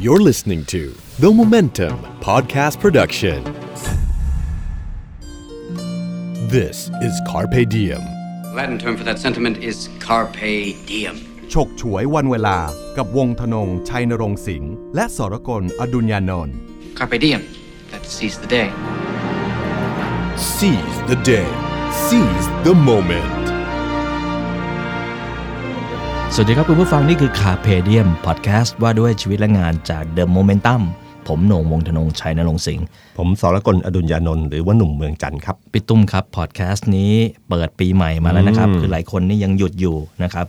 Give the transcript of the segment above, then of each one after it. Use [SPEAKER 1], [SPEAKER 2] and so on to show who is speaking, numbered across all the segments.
[SPEAKER 1] You're listening to The Momentum Podcast Production. This is Carpe Diem.
[SPEAKER 2] Latin term for that sentiment is carpe diem.
[SPEAKER 3] ฉกฉวยวันเวลากับวงธนง ชัยนรงค์สิงห์และสรกลอดุญญานนท์
[SPEAKER 2] Carpe diem. That seize the day.
[SPEAKER 1] Seize the day. Seize the moment.
[SPEAKER 4] สวัสดีครับคุณผู้ฟังนี่คือคาเพเดียมพอดแคสต์ว่าด้วยชีวิตและงานจาก The Momentum ผมโหน่งวงธนงชัยนรงค์สิงห์
[SPEAKER 5] ผมสรกลอดุลยานนท์หรือว่าหนุ่มเมืองจันทร์ครับ
[SPEAKER 4] พี่ตุ้มครับพอดแคสต์นี้เปิดปีใหม่มาแล้วนะครับ คือหลายคนนี่ยังหยุดอยู่นะครับ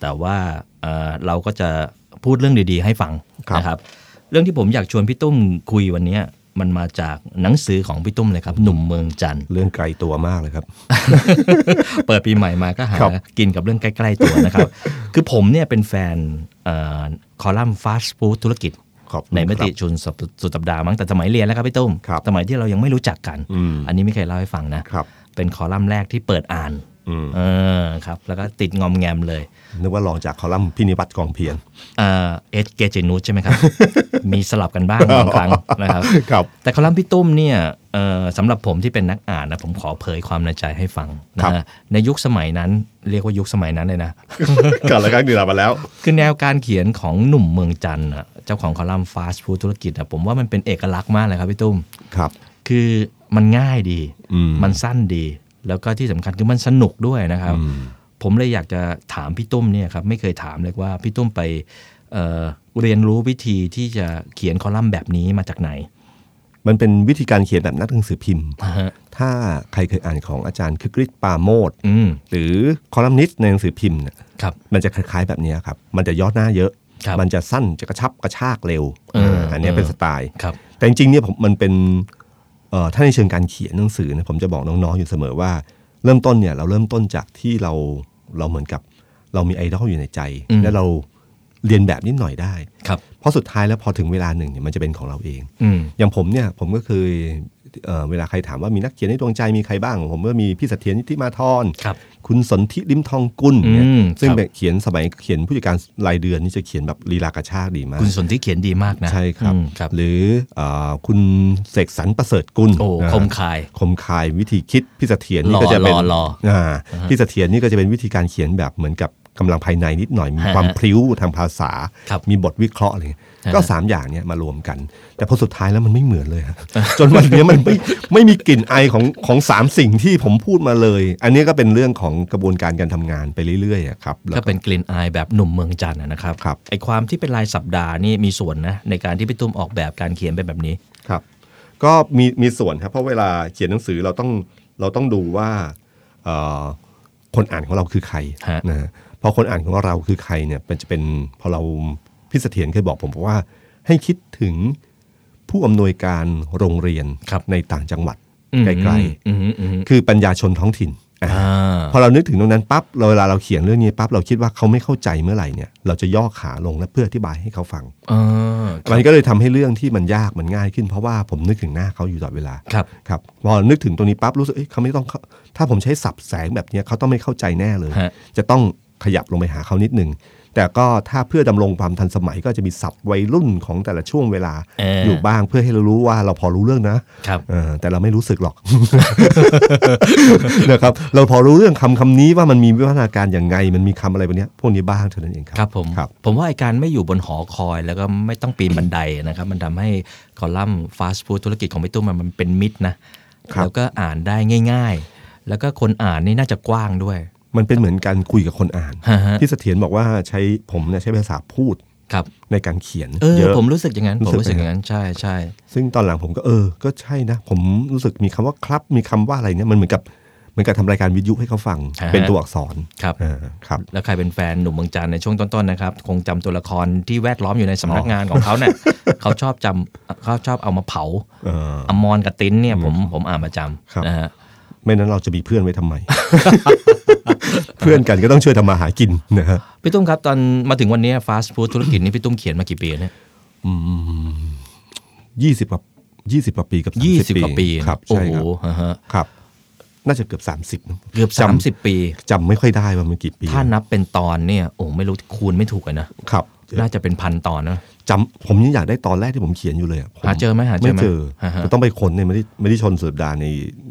[SPEAKER 4] แต่ว่าเอ่อเราก็จะพูดเรื่องดีๆ ให้ฟัง
[SPEAKER 5] ครับ
[SPEAKER 4] นะครับ เรื่องที่ผมอยากชวนพี่ตุ้มคุยวันเนี้ย มันมาจากหนังสือของพี่ตุ้มเลยครับ หนุ่มเมืองจันทร์
[SPEAKER 5] เรื่องไกลตัวมากเลยครับ
[SPEAKER 4] เปิดปีใหม่มาก็หา
[SPEAKER 5] ครับ
[SPEAKER 4] กินกับเรื่องใกล้ๆตัวนะครับ คือผมเนี่ยเป็นแฟนเอ่อคอลัมน์ฟาสต์ฟู้ดธุรกิจ
[SPEAKER 5] ขอบคุณ
[SPEAKER 4] ในมติ
[SPEAKER 5] ครับ
[SPEAKER 4] ชุนสุดสุดสัปดาห์มั้งแต่สมัยเรียนแล้วครับพี่ตุ้ม
[SPEAKER 5] ครับ
[SPEAKER 4] สมัยที่เรายังไม่รู้จักกัน
[SPEAKER 5] อืม
[SPEAKER 4] อันนี้ไม่เคยเล่าให้ฟังนะ
[SPEAKER 5] ครับ
[SPEAKER 4] เป็นคอลัมน์แรกที่เปิดอ่าน
[SPEAKER 5] อืม
[SPEAKER 4] เออครับ แล้วก็ติดงอมแงมเลย
[SPEAKER 5] นึกว่าลองจากคอลัมน์พินิบัติกองเพียร
[SPEAKER 4] เอ่อเอสเกเจนูใช่ไหมครับ มีสลับกันบ้างบางครั้งนะครับ
[SPEAKER 5] ครับ
[SPEAKER 4] แต่คอลัมน์พี่ตุ้มเนี่ยเอ่อสำหรับผมที่เป็นนักอ่านนะผมขอเผยความในใจให้ฟังนะครับฮะในยุคสมัยนั้น เรียกว่ายุคสมัยนั้นเลยนะ
[SPEAKER 5] ก่อนแล้วกันดีลามาแล้ว
[SPEAKER 4] คือแนวการเขียนของหนุ่มเมืองจันทร์อะเจ้าของคอลัมน์ฟาสต์ฟู้ดธุรกิจอะผมว่ามันเป็นเอกลักษณ์มากเลยครับพี่ตุ้ม
[SPEAKER 5] ครับ
[SPEAKER 4] คือมันง่ายดี
[SPEAKER 5] อืม
[SPEAKER 4] มันสั้นดี แล้วก็ที่สำคัญคือมันสนุกด้วยนะครับ ผมเลยอยากจะถามพี่ตุ้มเนี่ยครับไม่เคยถามเลยว่าพี่ตุ้มไปเอ่อเรียนรู้วิธีที่จะเขียนคอลัมน์แบบนี้มาจากไหน
[SPEAKER 5] มันเป็นวิธีการเขียนแบบนักหนังสือพิมพ์
[SPEAKER 4] อ่าฮะ
[SPEAKER 5] ถ้าใครเคยอ่านของอาจารย์คึกฤทธิ์ปราโมด
[SPEAKER 4] อืม
[SPEAKER 5] หรือคอลัมนิสต์ในหนังสือพิมพ์เนี่ย
[SPEAKER 4] ครับ
[SPEAKER 5] มันจะคล้ายๆแบบนี้ครับ มันจะย่อหน้าเยอะ
[SPEAKER 4] ครับ
[SPEAKER 5] มันจะสั้นจะกระชับกระชากเร็ว
[SPEAKER 4] เออ
[SPEAKER 5] อันเนี้ย
[SPEAKER 4] เออ
[SPEAKER 5] เป็นสไตล์
[SPEAKER 4] ครับ
[SPEAKER 5] แต่จริงๆเนี่ยผมมันเป็นเอ่อ ถ้าในเชิงการเขียนหนังสือเนี่ยผมจะบอกน้องๆอยู่เสมอว่า เริ่มต้นเนี่ยเราเริ่มต้นจากที่เราเราเหมือนกับเรามีไอดอลอยู่ในใจ
[SPEAKER 4] อืม
[SPEAKER 5] และเราเรียนแบบนิดหน่อยได้
[SPEAKER 4] ครับ
[SPEAKER 5] เพราะสุดท้ายแล้วพอถึงเวลาหนึ่งเนี่ยมันจะเป็นของเราเอง
[SPEAKER 4] อืม
[SPEAKER 5] อย่างผมเนี่ยผมก็เคย เอ่อเวลาใครถามว่ามีนักเขียนในดวงใจมีใครบ้าง ผมก็มีพี่เสถียรนิติมาธร
[SPEAKER 4] ครับ
[SPEAKER 5] คุณสนธิลิมทองกุลเนี่ย
[SPEAKER 4] อืม
[SPEAKER 5] ซึ่ง
[SPEAKER 4] ครับ
[SPEAKER 5] เป็นเขียนสมัยเขียนผู้จัดการรายเดือนนี่จะเขียนแบบลีลากระชากดีมาก
[SPEAKER 4] คุณสนที่เขียนดีมากนะ
[SPEAKER 5] ใช่ครับ
[SPEAKER 4] อืมครับ
[SPEAKER 5] หรือเอ่อคุณเสกสรรประเสริฐกุล
[SPEAKER 4] โอ้
[SPEAKER 5] นะ
[SPEAKER 4] คมคาย
[SPEAKER 5] คมคายวิธีคิดพี่เสถียร
[SPEAKER 4] หล่
[SPEAKER 5] นี่
[SPEAKER 4] อ
[SPEAKER 5] ก็จะเป็น
[SPEAKER 4] หล่อหล่อ
[SPEAKER 5] อ่าพี่เสถียรนี่ก็จะเป็นวิธีการเขียนแบบเหมือนกับกำลังภายในนิดหน่อยมี
[SPEAKER 4] ฮะ
[SPEAKER 5] ความพริ้วทางภาษา
[SPEAKER 4] ครับ
[SPEAKER 5] มีบทวิเคราะห์อะไรเงี้ย
[SPEAKER 4] ฮะ
[SPEAKER 5] ก็สามอย่างเนี้ยมารวมกัน แต่พอสุดท้ายแล้วมันไม่เหมือนเลยฮะจนวันเนี้ยมันไม่ไม่มีกลิ่นไอของของสามสิ่งที่ผมพูดมาเลย อันนี้ก็เป็นเรื่องของกระบวนการการทำงานไปเรื่อยๆอะครับแล้ว
[SPEAKER 4] ก็เป็นกลิ่นอายแบบหนุ่มเมืองจันทร์อะนะครับ
[SPEAKER 5] ครับ
[SPEAKER 4] ไอความที่เป็นรายสัปดาห์นี่มีส่วนนะในการที่พี่ตุ้มออกแบบการเขียนเป็นแบบนี้
[SPEAKER 5] ครับก็มีมีส่วนครับเพราะเวลาเขียนหนังสือเราต้องเราต้องดูว่าเอ่อคนอ่านของเราคือใคร
[SPEAKER 4] ฮะ
[SPEAKER 5] นะฮะพอคนอ่านของเราคือใครเนี่ยมันจะเป็นพอเรา พี่เสถียรเคยบอกผมบอกว่า ให้คิดถึงผู้อำนวยการโรงเรียน
[SPEAKER 4] ครับ
[SPEAKER 5] ในต่างจังหวัด
[SPEAKER 4] อืม
[SPEAKER 5] ใกล้
[SPEAKER 4] อืมอืมอืม
[SPEAKER 5] ๆคือปัญญาชนท้องถิ่นอ่า
[SPEAKER 4] อ่า
[SPEAKER 5] พอเรานึกถึงตรงนั้นปั๊บเราเวลาเราเขียนเรื่องนี้ปั๊บเราคิดว่าเขาไม่เข้าใจเมื่อไหร่เนี่ย เราจะย่อขาลงและเพื่ออธิบายให้เขาฟัง
[SPEAKER 4] อ่า
[SPEAKER 5] มันก็เลยทำให้เรื่องที่มันยากมันง่ายขึ้นเพราะว่าผมนึกถึงหน้าเขาอยู่ตลอดเวลา
[SPEAKER 4] ครับ
[SPEAKER 5] ครับพอนึกถึงตรงนี้ปั๊บรู้สึกเอ้ยเขาไม่ต้องเข้าถ้าผมใช้สับแสงแบบเนี้ยเขาต้องไม่เข้าใจแน่เลย
[SPEAKER 4] ฮะ
[SPEAKER 5] จะต้องขยับลงไปหาเขานิดนึง แต่ก็ถ้าเพื่อดำรงความทันสมัยก็จะมีศัพท์วัยรุ่นของแต่ละช่วงเวลา
[SPEAKER 4] เออ
[SPEAKER 5] อ
[SPEAKER 4] อ
[SPEAKER 5] ยู่บ้างเพื่อให้เรารู้ว่าเราพอรู้เรื่องนะครับเออแต่เราไม่รู้สึกหรอกนะครับเราพอรู้เรื่องคำคำนี้ว่ามันมีวิวัฒนาการอย่างไง มันมีคำอะไรแบบเนี้ยพวกนี้บ้างเท่านั้นเองครับ
[SPEAKER 4] ครับผม
[SPEAKER 5] ครับ
[SPEAKER 4] ผมว่าไอการไม่อยู่บนหอคอย แล้วก็ไม่ต้องปีนบันไดนะครับ มันทำให้คอลัมน์ฟาสต์ฟู้ดธุรกิจของพี่ตุ้มมันเป็นมิตรนะครับแล้วก็อ่านได้ง่าย ๆ แล้วก็คนอ่านนี่น่าจะกว้างด้วย
[SPEAKER 5] มันเป็นเหมือนการคุยกับคนอ่าน
[SPEAKER 4] ฮะฮะ
[SPEAKER 5] ที่เสถียรบอกว่าใช้ผมเนี่ยใช้ภาษาพูด
[SPEAKER 4] ครับ
[SPEAKER 5] ในการเขียน
[SPEAKER 4] เออ
[SPEAKER 5] เยอะ
[SPEAKER 4] ผมรู้สึกอย่างนั้น
[SPEAKER 5] รู้
[SPEAKER 4] ผม
[SPEAKER 5] สึก
[SPEAKER 4] รู้สึก
[SPEAKER 5] ไหม
[SPEAKER 4] อย่างนั้นใช่ใช่
[SPEAKER 5] ซึ่งตอนหลังผมก็เออ ก็ใช่นะ ผมรู้สึกมีคำว่าครับมีคำว่าอะไรเนี่ยมันเหมือนกับเหมือนกับทำรายการวิทยุให้เขาฟัง เป็นตัวอักษร
[SPEAKER 4] ครับ
[SPEAKER 5] อ่าครับ
[SPEAKER 4] แล้วใครเป็นแฟนหนุ่มเมืองจันทร์ในช่วงต้นๆนะครับ คงจำตัวละครที่แวดล้อมอยู่ในสำนักงานของเขาเนี่ยเขาชอบจำเขาชอบเอามาเผา
[SPEAKER 5] เออ
[SPEAKER 4] อมรกับติ้นเนี่ยผมผมอ่านประจ
[SPEAKER 5] ครับำ
[SPEAKER 4] นะฮะ
[SPEAKER 5] ไม่นั้นเราจะมีเพื่อนไว้ทำไม เพื่อนกันก็ต้องช่วยทำมาหากินนะฮะ
[SPEAKER 4] พี่ตุ้มครับตอนมาถึงวันนี้ฟาสต์ฟู้ดธุรกิจนี้พี่ตุ้มเขียนมากี่ปีเนี่ย
[SPEAKER 5] ยี่สิบกว่ายี่สิบกว่าปีกับ
[SPEAKER 4] ยี่สิบ
[SPEAKER 5] 30
[SPEAKER 4] กว่าปี
[SPEAKER 5] ครับ
[SPEAKER 4] โอ้
[SPEAKER 5] ใช่
[SPEAKER 4] โห
[SPEAKER 5] ครับ
[SPEAKER 4] ฮะฮะ
[SPEAKER 5] ครับ น่าจะเกือบสามสิบ
[SPEAKER 4] เกือบ
[SPEAKER 5] จำ
[SPEAKER 4] 30ปี
[SPEAKER 5] จำไม่ค่อยได้ว่ามันกี่ปี
[SPEAKER 4] ถ้านับเป็นตอนเนี่ยโอ้ไม่รู้คูณไม่ถูกเลยนะ
[SPEAKER 5] ครับ
[SPEAKER 4] น่าจะเป็นพันตอนนะ
[SPEAKER 5] จำผมยังอยากได้ตอนแรกที่ผมเขียนอยู่เลยะผ
[SPEAKER 4] หาเจอไหมหาเจอไหม
[SPEAKER 5] ไม่เจอ
[SPEAKER 4] ฮะฮะ
[SPEAKER 5] ต้องไปค้นเนี่ยไม่ได้ไม่ได้ชนสุดดาห์ใน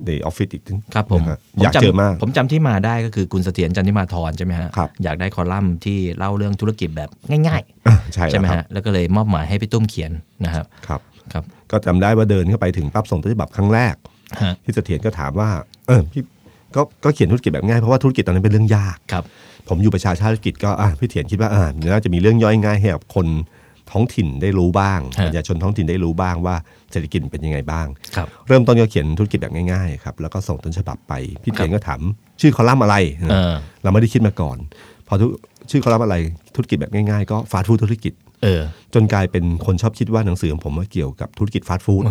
[SPEAKER 5] ในออฟฟิศอีก
[SPEAKER 4] ครับผม
[SPEAKER 5] นะฮะ
[SPEAKER 4] ผม
[SPEAKER 5] อยาก
[SPEAKER 4] จำ
[SPEAKER 5] เจอมาก
[SPEAKER 4] ผมจำที่มาได้ก็คือคุณเสถียรจันทิมาธรใช่ไหมฮะ
[SPEAKER 5] ครับ
[SPEAKER 4] อยากได้คอลัมน์ที่เล่าเรื่องธุรกิจแบบง่าย
[SPEAKER 5] อะใช่
[SPEAKER 4] ๆใช่ไหม
[SPEAKER 5] แล้วค
[SPEAKER 4] ฮะ
[SPEAKER 5] รับ
[SPEAKER 4] แล้วก็เลยมอบหมายให้พี่ตุ้มเขียนนะครับ
[SPEAKER 5] ครับ
[SPEAKER 4] ครับ
[SPEAKER 5] ก็จำได้ว่าเดินเข้าไปถึงปั๊บส่งต้นฉบับครั้งแรก
[SPEAKER 4] ฮะ
[SPEAKER 5] พี่เสถียรก็ถามว่า เออพี่ก็ก็เขียนธุรกิจแบบง่ายเพราะว่าธุรกิจตอนนั้นเป็นเรื่องยาก
[SPEAKER 4] ครับ
[SPEAKER 5] ผมอยู่ประชาชาติธุรกิจก็อะพี่เถียนคิดว่าอ่าน่าจะมีเรื่องย่อยง่ายให้กับคน ท้องถิ่นได้รู้บ้าง
[SPEAKER 4] ฮะ
[SPEAKER 5] ประชาชนท้องถิ่นได้รู้บ้างว่าเศรษฐกิจมันเป็นยังไงบ้าง
[SPEAKER 4] ครับ
[SPEAKER 5] เริ่มต้นก็เขียนธุรกิจแบบง่ายๆครับแล้วก็ส่งต้นฉบับไปพี่เถียนก็ถามชื่อคอลัมน์อะไร
[SPEAKER 4] เออ
[SPEAKER 5] เราไม่ได้คิดมาก่อน พอทุชื่อคอลัมน์อะไรธุรกิจแบบง่ายๆ ก็ฟาสต์ฟู้ดธุรกิจ
[SPEAKER 4] เออ
[SPEAKER 5] จนกลายเป็นคนชอบคิดว่าหนังสือของผมว่าเกี่ยวกับธุรกิจฟาสต์ฟู้ด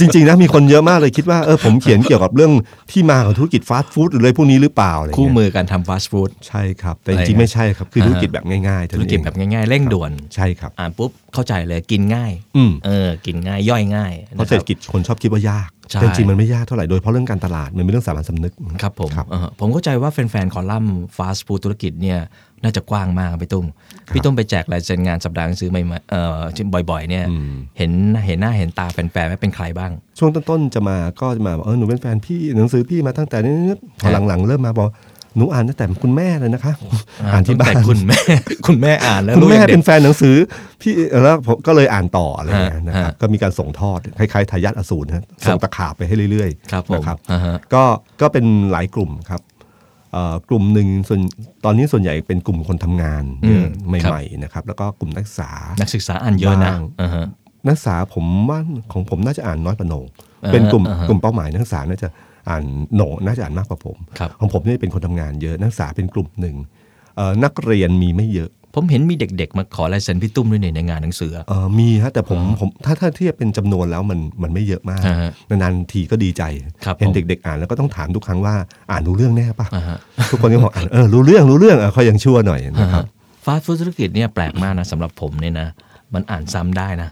[SPEAKER 5] จริง ๆ นะมีคนเยอะมากเลยคิดว่าเออผมเขียนเกี่ยวกับเรื่องที่มาของธุรกิจฟาสต์ฟู้ดหรืออะไรพวกนี้หรือเปล่าอะไรเงี้ย
[SPEAKER 4] คู่มือการทำฟาสต์ฟู้ด
[SPEAKER 5] ใช่ครับ แต่จริงๆไม่ใช่ครับ คือ
[SPEAKER 4] อ่าฮะ
[SPEAKER 5] ธุรกิจแบบง่ายๆเท่า
[SPEAKER 4] ธุร
[SPEAKER 5] นั้น
[SPEAKER 4] กิจ
[SPEAKER 5] เอง
[SPEAKER 4] แบบง่ายๆ เร่งด่วน
[SPEAKER 5] ใช่ครับ
[SPEAKER 4] อ่านปุ๊บเข้าใจเลยกินง่าย
[SPEAKER 5] อืม
[SPEAKER 4] เออ กินง่ายย่อยง่าย
[SPEAKER 5] เพราะ
[SPEAKER 4] นะค
[SPEAKER 5] เศรษ
[SPEAKER 4] รั
[SPEAKER 5] ฐ
[SPEAKER 4] บ
[SPEAKER 5] กิจคนชอบคิดว่ายาก
[SPEAKER 4] ใช่
[SPEAKER 5] แต่จริงๆมันไม่ยากเท่าไหร่โดยเฉพาะเรื่องการตลาดมันเป็นเรื่องสามัญสำนึก
[SPEAKER 4] ครับผม
[SPEAKER 5] ครับ
[SPEAKER 4] เออผมเข้าใจว่าแฟนๆคอลัมน์ฟาสต์ฟู้ดธุรกิจเนี่ย น่าจะกว้างมากครับพี่ตุ้มพี่ตุ้มไปแจกลายเซ็นงานสัปดาห์หนังสือใหม่ๆเอ่อบ่อยๆเนี่ยเห็นเห็นหน้าเห็นตาแฟนๆไหมเป็นใครบ้าง
[SPEAKER 5] ช่วงต้นๆจะมาก็จะมาบอกเออหนูเป็นแฟนพี่หนังสือพี่มาตั้งแต่นี้พอหลังๆเริ่มมาบอกหนูอ่านตั้งแต่คุณแม่เลยนะคะ อ่านที่บ้า
[SPEAKER 4] ตั้ง
[SPEAKER 5] น
[SPEAKER 4] แต่คุณแม่ คุณแม่อ่านแล้ว
[SPEAKER 5] คุณ
[SPEAKER 4] รู้
[SPEAKER 5] แม่
[SPEAKER 4] อย่างเด็
[SPEAKER 5] เป็
[SPEAKER 4] ด
[SPEAKER 5] นแฟนหนังสือ พี่แล้วผมก็เลยอ่านต่ออะไรอย่างเงี้ย
[SPEAKER 4] ฮะ
[SPEAKER 5] นะครับ
[SPEAKER 4] ฮะ
[SPEAKER 5] ก็มีการส่งทอดคล้ายๆทายาทอสูรนะส่งตะขาบไปให้เรื่อยๆ
[SPEAKER 4] ครับผม
[SPEAKER 5] นะครับ
[SPEAKER 4] อ่าฮะ
[SPEAKER 5] ก็ก็เป็นหลายกลุ่มครับเอ่อ กลุ่มหนึ่งส่วนตอนนี้ส่วนใหญ่เป็นกลุ่มคนทำงานเยอะ
[SPEAKER 4] อืม
[SPEAKER 5] ใหม่ๆนะครับแล้วก็กลุ่มนักศึกษา
[SPEAKER 4] นักศึกษาอ่านเยอะนะ
[SPEAKER 5] บ้าง
[SPEAKER 4] อ่าฮะ
[SPEAKER 5] นักศึกษาผมว่าของผมน่าจะอ่านน้อยกว่าโหนง
[SPEAKER 4] อ่าฮะ
[SPEAKER 5] เป็นกลุ่ม
[SPEAKER 4] อ่าฮะ
[SPEAKER 5] กลุ่มเป้าหมายนักศึกษาน่าจะอ่านโหนงน่าจะอ่านมากกว่าผม
[SPEAKER 4] ครับ
[SPEAKER 5] ของผมนี่เป็นคนทำงานเยอะนักศึกษาเป็นกลุ่มหนึ่งเอ่อนักเรียนมีไม่เยอะ
[SPEAKER 4] ผมเห็นมีเด็กๆ มาขอลายเซ็นพี่ตุ้มด้วยเนี่ยในงานหนังสือ
[SPEAKER 5] เออมีฮะแต่ผมผมถ้าถ้าเทียบเป็นจำนวนแล้วมันมันไม่เยอะมาก
[SPEAKER 4] อ่าฮะ
[SPEAKER 5] นานๆทีก็ดีใจ
[SPEAKER 4] ครับ
[SPEAKER 5] เห็น
[SPEAKER 4] ผม
[SPEAKER 5] เด็ก ๆ อ่านแล้วก็ต้องถามทุกครั้งว่าอ่านรู้เรื่องแน่ปะ
[SPEAKER 4] อ่าฮะ
[SPEAKER 5] ทุกคนก็บอกอ่านเออรู้เรื่องรู้เรื่องอะเขายังชั่วหน่อยนะครับ
[SPEAKER 4] ฟาสต์ฟู้ดธุรกิจเนี่ยแปลกมากนะสำหรับผมเนี่ยนะ มันอ่านซ้ำได้นะ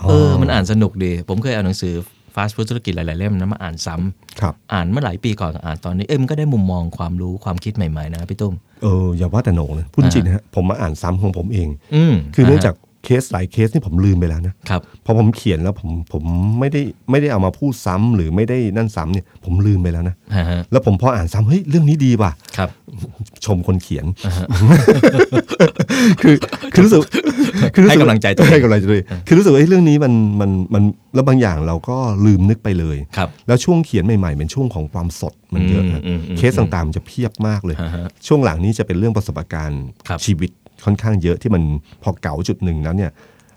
[SPEAKER 5] อ๋อ
[SPEAKER 4] เออมันอ่านสนุกดี ผมเคยเอาหนังสือฟาสต์ฟู้ดธุรกิจหลาย ๆ เล่มนะมาอ่านซ้ำ
[SPEAKER 5] ครับ
[SPEAKER 4] อ่านเมื่อหลายปีก่อนอ่านตอนนี้เอ้ยมันก็ได้มุมมองความรู้ความคิดใหม่ ๆ นะพี่ตุ้ม
[SPEAKER 5] เอออย่าว่าแต่โหนงเลยพูดจริงนะฮะผมมาอ่านซ้ำของผมเอง
[SPEAKER 4] อืม
[SPEAKER 5] คือเนื่องจาก เคสหลายเคสนี่ผมลืมไปแล้วนะครับพอผมเขียนแล้วผมผมไม่ได้ไม่ได้เอามาพูดซ้ำหรือไม่ได้นั่นซ้ำเนี่ยผมลืมไปแล้วนะ
[SPEAKER 4] ฮะฮะ
[SPEAKER 5] แล้วผมพออ่านซ้ำเฮ้ยเรื่องนี้ดีว่ะ
[SPEAKER 4] ครับ
[SPEAKER 5] ชมคนเขียน คือคือรู้สึกคือรู้สึ
[SPEAKER 4] ให้กำลังใจตัวเอง
[SPEAKER 5] ให้กำลังใจตัวเองคือรู้สึกว่าเฮ้ยเรื่องนี้มันมันมันแล้วบางอย่างเราก็ลืมนึกไปเลย
[SPEAKER 4] ครับ
[SPEAKER 5] แล้วช่วงเขียนใหม่ๆเป็นช่วงของความสดมันเยอะ
[SPEAKER 4] อืม
[SPEAKER 5] ฮะ
[SPEAKER 4] อืมอืม
[SPEAKER 5] เคสต่างๆมันจะเพียบมากเลย
[SPEAKER 4] อ่าฮะ
[SPEAKER 5] ช่วงหลังนี้จะเป็นเรื่องประสบการณ์
[SPEAKER 4] ครับ
[SPEAKER 5] ชีวิต ค่อนข้างเยอะที่มันพอเก๋าจุดหนึ่งแล้วเนี่ย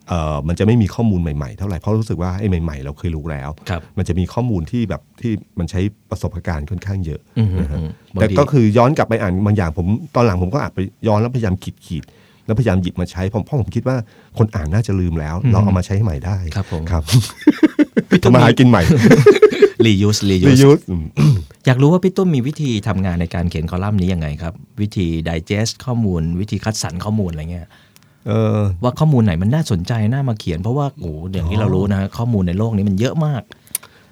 [SPEAKER 5] เอ่อมันจะไม่มีข้อมูลใหม่ๆเท่าไหร่เพราะรู้สึกว่าไอ้ใหม่ๆ เราเคยรู้แล้ว
[SPEAKER 4] ครับ
[SPEAKER 5] มันจะมีข้อมูลที่แบบที่มันใช้ประสบการณ์ค่อนข้างเยอะ
[SPEAKER 4] อืม
[SPEAKER 5] นะฮะ
[SPEAKER 4] อืมบาง
[SPEAKER 5] แต่
[SPEAKER 4] ที
[SPEAKER 5] ก็คือย้อนกลับไปอ่านบางอย่างผมตอนหลังผมก็อ่านไปย้อนแล้วพยายามขีดขีดๆ แล้วพยายามหยิบมาใช้ผมเพราะผมคิดว่าคนอ่านน่าจะลืมแล้ว เราเอามาใช้ใหม่ได้
[SPEAKER 4] ครับผม
[SPEAKER 5] ครับทำมาหากินใหม่
[SPEAKER 4] รียูสรียู
[SPEAKER 5] รี
[SPEAKER 4] ส
[SPEAKER 5] ยูส
[SPEAKER 4] อยากรู้ว่าพี่ตุ้มมีวิธีทำงานในการเขียนคอลัมน์นี้ยังไงครับ วิธี digest ข้อมูล วิธีคัดสรรข้อมูลอะไรเงี้ย
[SPEAKER 5] เออ
[SPEAKER 4] ว่าข้อมูลไหนมันน่าสนใจน่ามาเขียน เพราะว่าโอ้โหอย่างที่เรารู้นะข้อมูลในโลกนี้มันเยอะมาก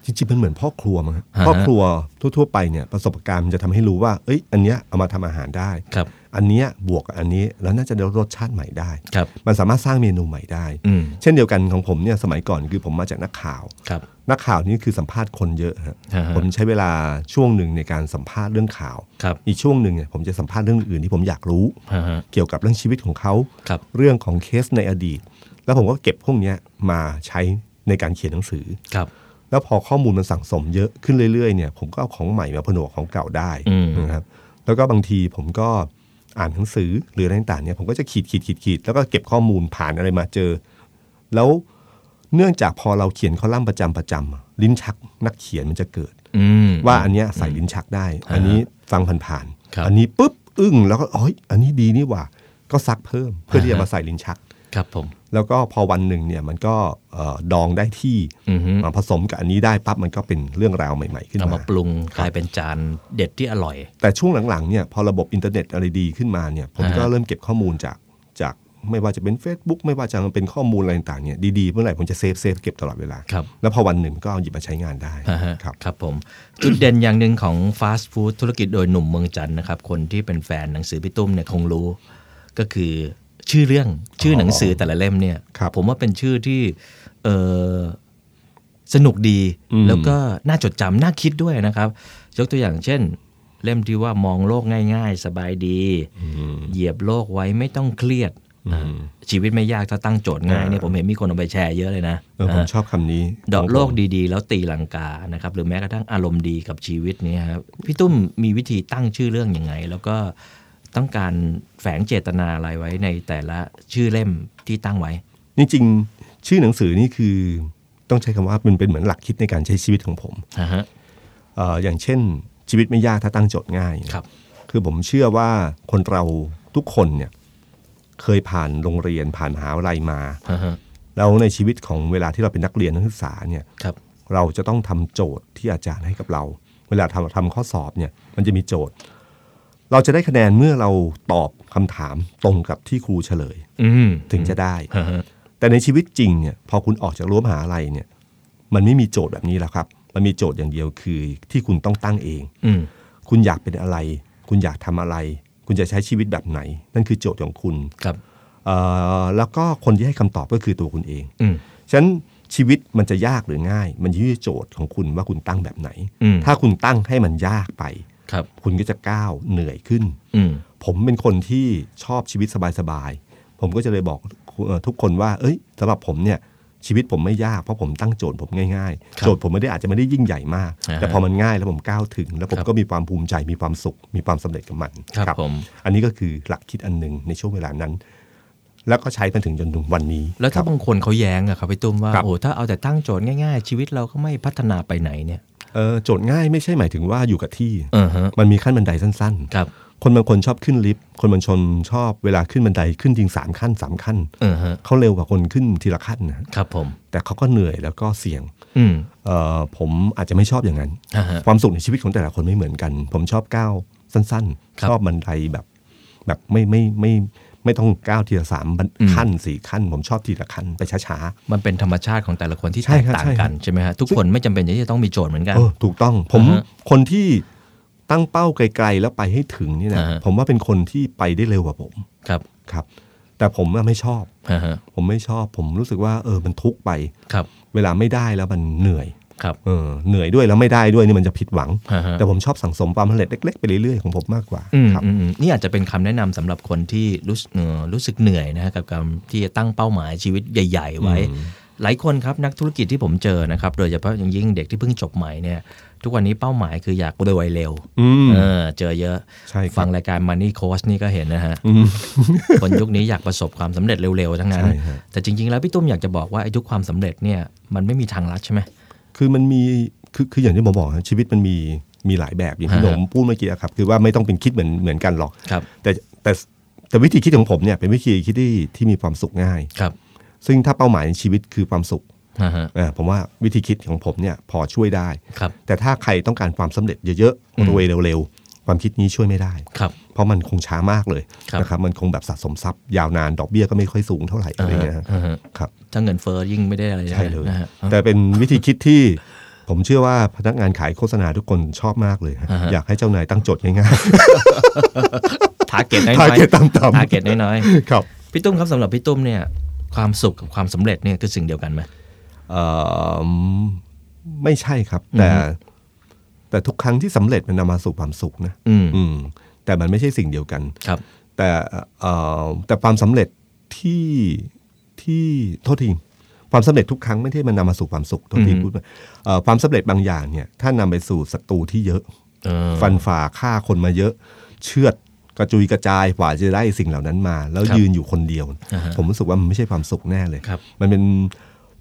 [SPEAKER 5] จริงๆมันเหมือนพ่อครัวมั้งฮะ
[SPEAKER 4] ฮะ
[SPEAKER 5] พ่อครัวทั่ว ๆ ไปเนี่ยประสบการณ์มันจะทำให้รู้ว่า เอ้ย อันเนี้ยเอามาทำอาหารได้
[SPEAKER 4] ครับ
[SPEAKER 5] อันเนี้ยบวกกับอันนี้แล้วน่าจะได้รสชาติใหม่ได้
[SPEAKER 4] ครับ
[SPEAKER 5] มันสามารถสร้างเมนูใหม่ได้
[SPEAKER 4] อืม
[SPEAKER 5] เช่นเดียวกันของผมเนี่ยสมัยก่อนคือผมมาจากนักข่าว
[SPEAKER 4] ครับ
[SPEAKER 5] นักข่าวนี่คือสัมภาษณ์คนเยอะฮะ
[SPEAKER 4] ฮะฮะ
[SPEAKER 5] ผมใช้เวลาช่วงหนึ่งในการสัมภาษณ์เรื่องข่าว
[SPEAKER 4] ครับ
[SPEAKER 5] อีกช่วงหนึ่งเนี่ยผมจะสัมภาษณ์เรื่องอื่นที่ผมอยากรู้
[SPEAKER 4] ฮะฮะ
[SPEAKER 5] เกี่ยวกับเรื่องชีวิตของเขา
[SPEAKER 4] ครับ
[SPEAKER 5] เรื่องของเคสในอดีต แล้วผมก็เก็บพวกเนี้ยมาใช้ในการเขียนหนังสือ
[SPEAKER 4] ครับ
[SPEAKER 5] แล้วพอข้อมูลมันสั่งสมเยอะขึ้นเรื่อยๆเนี่ยผมก็เอาของใหม่มาผนวกของเก่าได้
[SPEAKER 4] อืม
[SPEAKER 5] นะครับแล้วก็บางทีผมก็อ่านหนังสือหรืออะไรต่างๆเนี่ยผมก็จะขีดขีดขีดขีดแล้วก็เก็บข้อมูลผ่านอะไรมาเจอ แล้วเนื่องจากพอเราเขียนคอลัมน์ประจำประจำอะลิ้นชักนักเขียนมันจะเกิด
[SPEAKER 4] อืม
[SPEAKER 5] ว่าอันเนี้ยใส่ลิ้นชักได้ อันนี้ฟังผ่าน
[SPEAKER 4] ครับ
[SPEAKER 5] ๆอันนี้ปุ๊บอึ้งแล้วก็อ๋อยอันนี้ดีนี่หว่า ก็ซักเพิ่มเพื่อที่จะมาใส่ลิ้นชัก
[SPEAKER 4] ครับผม
[SPEAKER 5] แล้วก็พอวันหนึ่งเนี่ยมันก็เอ่อดองได้ที่
[SPEAKER 4] อือฮึ
[SPEAKER 5] มาผสมกับอันนี้ได้ปั๊บมันก็เป็นเรื่องราวใหม่ๆขึ้น
[SPEAKER 4] เอา
[SPEAKER 5] มา
[SPEAKER 4] มาปรุงกลายเป็นจานเด็ดที่อร่อย
[SPEAKER 5] แต่ช่วงหลังๆเนี่ยพอระบบอินเทอร์เน็ตอะไรดีขึ้นมาเนี่ยผมก็
[SPEAKER 4] อ่าฮะ
[SPEAKER 5] เริ่มเก็บข้อมูลจากจากไม่ว่าจะเป็น Facebook ไม่ว่าจะเป็นข้อมูลอะไรต่างๆเนี่ยดีๆเมื่อไหร่ผมจะ save save เก็บตลอดเวลา
[SPEAKER 4] ครับ
[SPEAKER 5] แล้วพอวันหนึ่งก็เอาหยิบมาใช้งานได้
[SPEAKER 4] อ่าฮะ
[SPEAKER 5] ครับ
[SPEAKER 4] ครับผม จุดเด่นอย่างหนึ่งของฟาสต์ฟู้ดธุรกิจโดยหนุ่มเมืองจันทร์นะครับ คนที่เป็นแฟนหนังสือพี่ตุ้มเนี่ยคงรู้ ก็คือ ชื่อเรื่องชื่อหนังสือแต่ละเล่มเนี่ย
[SPEAKER 5] ครับ
[SPEAKER 4] ผมว่าเป็นชื่อที่เออสนุกดี
[SPEAKER 5] อืม
[SPEAKER 4] แล้วก็น่าจดจำน่าคิดด้วยนะครับ ยกตัวอย่างเช่น เล่มที่ว่ามองโลกง่าย ๆ สบายดี เหยียบโลกไว้ไม่ต้องเครียดอ่าชีวิตไม่ยากถ้าตั้งโจทย์ง่ายเนี่ยผมเห็นมีคนเอาไปแชร์เยอะเลยนะ
[SPEAKER 5] เออผม
[SPEAKER 4] อ่า
[SPEAKER 5] ชอบคำนี้
[SPEAKER 4] ดอก
[SPEAKER 5] ของผม
[SPEAKER 4] โลกดีๆ แล้วตีลังกานะครับหรือแม้กระทั่งอารมณ์ดีกับชีวิตนี้ครับพี่ตุ้มมีวิธีตั้งชื่อเรื่องอยังไง แล้วก็ ต้องการแฝงเจตนาอะไรไว้ในแต่ละชื่อเล่มที่ตั้งไว้
[SPEAKER 5] จริงๆ ชื่อหนังสือนี่คือต้องใช้คำว่ามันเป็นเหมือนหลักคิดในการใช้ชีวิตของผม
[SPEAKER 4] นะฮะ
[SPEAKER 5] เอ่ออย่างเช่น ชีวิตไม่ยากถ้าตั้งโจทย์ง่าย
[SPEAKER 4] ครับ
[SPEAKER 5] คือผมเชื่อว่าคนเราทุกคนเนี่ยเคยผ่านโรงเรียนผ่านมหาวิทยาลัยมา
[SPEAKER 4] ฮะฮะ
[SPEAKER 5] แล้วในชีวิตของเวลาที่เราเป็นนักเรียนนักศึกษาเนี่ย
[SPEAKER 4] ครับ
[SPEAKER 5] เราจะต้องทำโจทย์ที่อาจารย์ให้กับเรา เวลาทำทำข้อสอบเนี่ย มันจะมีโจทย์ เราจะได้คะแนนเมื่อเราตอบคำถามตรงกับที่ครูเฉลย
[SPEAKER 4] อืม
[SPEAKER 5] ถึงจะได้
[SPEAKER 4] ฮะฮะ
[SPEAKER 5] แต่ในชีวิตจริงเนี่ยพอคุณออกจากรั้วมหาลัยเนี่ย มันไม่มีโจทย์แบบนี้แล้วครับ มันมีโจทย์อย่างเดียวคือที่คุณต้องตั้งเอง
[SPEAKER 4] อืม
[SPEAKER 5] คุณอยากเป็นอะไร คุณอยากทำอะไร คุณจะใช้ชีวิตแบบไหน นั่นคือโจทย์ของคุณ
[SPEAKER 4] ครับ
[SPEAKER 5] เอ่อแล้วก็คนที่ให้คำตอบก็คือตัวคุณเอง
[SPEAKER 4] อืม
[SPEAKER 5] ฉะนั้นชีวิตมันจะยากหรือง่าย มันอยู่ที่โจทย์ของคุณว่าคุณตั้งแบบไหน
[SPEAKER 4] อืม
[SPEAKER 5] ถ้าคุณตั้งให้มันยากไป
[SPEAKER 4] ครับ
[SPEAKER 5] คุณก็จะก้าวเหนื่อยขึ้น
[SPEAKER 4] อืม
[SPEAKER 5] ผมเป็นคนที่ชอบชีวิตสบายๆ ผมก็จะเลยบอกเอ่อทุกคนว่า เอ้ยสำหรับผมเนี่ยชีวิตผมไม่ยากเพราะผมตั้งโจทย์ผมง่าย
[SPEAKER 4] ครับ
[SPEAKER 5] ๆโจทย์ผมไม่ได้อาจจะไม่ได้ยิ่งใหญ่มาก
[SPEAKER 4] อ่าฮะ
[SPEAKER 5] แต่พอมันง่ายแล้วผมก้าวถึง แล้วผม
[SPEAKER 4] ครับ
[SPEAKER 5] ก็มีความภูมิใจมีความสุข มีความสำเร็จกับมัน
[SPEAKER 4] ครับผม
[SPEAKER 5] อันนี้ก็คือหลักคิดอันหนึ่งในช่วงเวลานั้น แล้วก็ใช้มาถึงจนถึงวันนี้
[SPEAKER 4] แล้วถ้า
[SPEAKER 5] ครับ
[SPEAKER 4] บางคนเขาแย้งอะครับพี่ตุ้มว่า
[SPEAKER 5] ครับ
[SPEAKER 4] โอ้ถ้าเอาแต่ตั้งโจทย์ง่าย ๆ ชีวิตเราก็ไม่พัฒนาไปไหนเนี่ย
[SPEAKER 5] เออ โจทย์ง่ายไม่ใช่หมายถึงว่าอยู่กับที่
[SPEAKER 4] เออฮะ
[SPEAKER 5] มันมีขั้นบันไดสั้น
[SPEAKER 4] ครับ
[SPEAKER 5] ๆคนบางคนชอบขึ้นลิฟต์ คนบางคนชอบเวลาขึ้นบันไดขึ้นจริงสามขั้นสามขั้น
[SPEAKER 4] เออฮะ
[SPEAKER 5] เขาเร็วกว่าคนขึ้นทีละขั้นนะ
[SPEAKER 4] ครับผม
[SPEAKER 5] แต่เขาก็เหนื่อยแล้วก็เสี่ยง
[SPEAKER 4] อืม
[SPEAKER 5] เอ่อผมอาจจะไม่ชอบอย่างนั้น
[SPEAKER 4] อ่าฮะ
[SPEAKER 5] ความสุขในชีวิตของแต่ละคนไม่เหมือนกัน ผมชอบก้าวสั้น
[SPEAKER 4] ครับ
[SPEAKER 5] ๆชอบบันไดแบบแบบไม่ไม่ไม่ไม่ต้องก้าวทีละสามบัน
[SPEAKER 4] อืม
[SPEAKER 5] ขั้นสี่ขั้น ผมชอบทีละขั้นไปช้า
[SPEAKER 4] มันเป็นธรรมชาติของแต่ละคนที่
[SPEAKER 5] ใช่
[SPEAKER 4] แตก
[SPEAKER 5] ครับ
[SPEAKER 4] ต่าง
[SPEAKER 5] ใช่
[SPEAKER 4] กันใช่ไหมฮะทุกคนไม่จำเป็นที่จะต้องมีโจทย์เหมือนกั
[SPEAKER 5] ๆ
[SPEAKER 4] น
[SPEAKER 5] เออถูกต้องผม
[SPEAKER 4] อ่าฮะ
[SPEAKER 5] คนที่ตั้งเป้าไกลๆแล้วไปให้ถึงนี่นะ
[SPEAKER 4] อ่าฮะ
[SPEAKER 5] ผมว่าเป็นคนที่ไปได้เร็วกว่าผม
[SPEAKER 4] ครับ
[SPEAKER 5] ครับ แต่ผมอะไม่ชอบ
[SPEAKER 4] ฮะฮะ
[SPEAKER 5] ผมไม่ชอบ ผมรู้สึกว่า เออมันทุกข์ไป
[SPEAKER 4] ครับ
[SPEAKER 5] เวลาไม่ได้แล้วมันเหนื่อย
[SPEAKER 4] ครับ
[SPEAKER 5] เออเหนื่อยด้วยแล้วไม่ได้ด้วยนี่มันจะผิดหวัง
[SPEAKER 4] ฮะฮะ
[SPEAKER 5] แต่ผมชอบสั่งสมความสำเร็จเล็กๆไปเรื่อยๆของผมมากกว่า
[SPEAKER 4] อืม
[SPEAKER 5] ครับ
[SPEAKER 4] อืมอืมนี่อาจจะเป็นคำแนะนำสำหรับคนที่รู้สึกเอ่อรู้สึกเหนื่อยนะฮะกับการที่จะตั้งเป้าหมายชีวิตใหญ่ ๆ ไว้ หลายคนครับนักธุรกิจที่ผมเจอนะครับ โดยเฉพาะอย่างยิ่งเด็กที่เพิ่งจบใหม่เนี่ยทุกวันนี้เป้าหมายคืออยากรวยเร็ว
[SPEAKER 5] อืม
[SPEAKER 4] เออ เจอเยอะ
[SPEAKER 5] ใช่ครับ
[SPEAKER 4] ฟังรายการ Money Coach นี่ก็เห็นนะฮะ คนยุคนี้อยากประสบความสำเร็จเร็วๆ ทั้งนั้น
[SPEAKER 5] ใช่ฮะ
[SPEAKER 4] แต่จริงๆ แล้วพี่ตุ้มอยากจะบอกว่าไอ้ทุกความสำเร็จเนี่ยมันไม่มีทางลัดใช่ไหม
[SPEAKER 5] คือมันมีคือคืออย่างที่ผมบอกนะชีวิตมันมีมีหลายแบบอย่างที่
[SPEAKER 4] ฮะ
[SPEAKER 5] ผมพูดเมื่อกี้อะครับ คือว่าไม่ต้องเป็นคิดเหมือนเหมือนกันหรอก
[SPEAKER 4] ครับ
[SPEAKER 5] แต่แต่แต่วิธีคิดของผมเนี่ยเป็นวิธีคิดที่ที่มีความสุขง่าย
[SPEAKER 4] ครับ
[SPEAKER 5] ซึ่งถ้าเป้าหมายในชีวิตคือความสุข
[SPEAKER 4] อ่าฮะ
[SPEAKER 5] อ่าผมว่าวิธีคิดของผมเนี่ยพอช่วยได้
[SPEAKER 4] ครับ
[SPEAKER 5] แต่ถ้าใครต้องการความสำเร็จเยอะ
[SPEAKER 4] อืม
[SPEAKER 5] ๆรวยเร็วๆ ความคิดนี้ช่วยไม่ได้
[SPEAKER 4] ครับ
[SPEAKER 5] เพราะมันคงช้ามากเลย
[SPEAKER 4] ครับ
[SPEAKER 5] นะครับ มันคงแบบสะสมทรัพย์ยาวนาน ดอกเบี้ยก็ไม่ค่อยสูงเท่าไหร่อะไรเงี้ยฮะ
[SPEAKER 4] อ่าฮะ
[SPEAKER 5] ครับ
[SPEAKER 4] ถ้าเงินเฟ้อยิ่งไม่ได้อะไร
[SPEAKER 5] ใช่เลย
[SPEAKER 4] นะฮะ
[SPEAKER 5] แต่เป็นวิธีคิดที่ผมเชื่อว่าพนักงานขายโฆษณาทุกคนชอบมากเลยฮะ
[SPEAKER 4] อ่าฮะ
[SPEAKER 5] อยากให้เจ้านายตั้งโจทย์ง่าย
[SPEAKER 4] ทาร์เก็ตน้อย
[SPEAKER 5] target ต่ำๆ
[SPEAKER 4] ทาร์เก็ตน้อย
[SPEAKER 5] ๆครับ
[SPEAKER 4] ๆพี่ตุ้มครับสำหรับพี่ตุ้มเนี่ย ความสุขกับความสำเร็จเนี่ยคือสิ่งเดียวกันไหม
[SPEAKER 5] เอ่อไม่ใช่ครับ แต่
[SPEAKER 4] อือฮึ
[SPEAKER 5] แต่ทุกครั้งที่สำเร็จมันนำมาสู่ความสุขนะ
[SPEAKER 4] อืม
[SPEAKER 5] อืมแต่มันไม่ใช่สิ่งเดียวกัน
[SPEAKER 4] ครับ
[SPEAKER 5] แต่เอ่อแต่ความสำเร็จที่ ที่โทษทีความสำเร็จทุกครั้งไม่ใช่มันนำมาสู่ความสุขโทษที
[SPEAKER 4] อือฮึ
[SPEAKER 5] พูดไปเอ่อความสำเร็จบางอย่างเนี่ยถ้านำไปสู่ศัตรูที่เยอะ
[SPEAKER 4] เออ
[SPEAKER 5] ฟันฝ่าฆ่าคนมาเยอะ เชือดกระจุยกระจายกว่าจะได้สิ่งเหล่านั้นมา แล้ว
[SPEAKER 4] ครับ
[SPEAKER 5] ยืนอยู่คนเดียว
[SPEAKER 4] อ่าฮะ
[SPEAKER 5] ผมรู้สึกว่ามันไม่ใช่ความสุขแน่เลย
[SPEAKER 4] ครับ
[SPEAKER 5] มันเป็น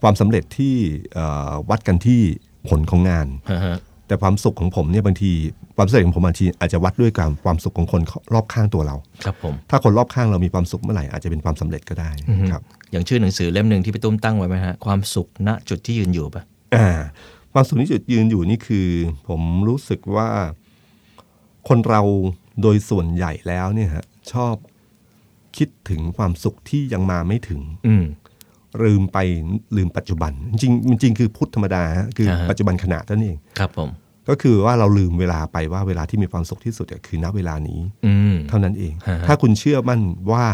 [SPEAKER 5] ความสำเร็จที่เอ่อวัดกันที่ผลของงาน
[SPEAKER 4] อ่าฮะ
[SPEAKER 5] แต่ความสุขของผมเนี่ยบางทีความสำเร็จของผมบางทีอาจจะวัดด้วยการความสุขของคนรอบข้างตัวเรา
[SPEAKER 4] ครับผม
[SPEAKER 5] ถ้าคนรอบข้างเรามีความสุขเมื่อไหร่อาจจะเป็นความสำเร็จก็ได้
[SPEAKER 4] อือฮึ
[SPEAKER 5] ครับ
[SPEAKER 4] อย่างชื่อหนังสือเล่มหนึ่งที่พี่ตุ้มตั้งไว้ไหมฮะความสุขณจุดที่ยืนอยู่ปะ
[SPEAKER 5] อ่าความสุขที่จุดยืนอยู่นี่คือ ผมรู้สึกว่าคนเราโดยส่วนใหญ่แล้วเนี่ยฮะชอบคิดถึงความสุขที่ยังมาไม่ถึง
[SPEAKER 4] อืม
[SPEAKER 5] ลืมไปลืมปัจจุบัน จริงๆจริงๆคือพุทธธรรมดาฮะคือ
[SPEAKER 4] อ่าฮะ
[SPEAKER 5] ปัจจุบันขณะเท่านั้นเอง
[SPEAKER 4] ครับผม
[SPEAKER 5] ก็คือว่าเราลืมเวลาไปว่าเวลาที่มีความสุขที่สุดอะคือณเวลานี้
[SPEAKER 4] อืม
[SPEAKER 5] เท่านั้นเอง
[SPEAKER 4] ฮะฮะ
[SPEAKER 5] ถ้าคุณเชื่อมั่นว่า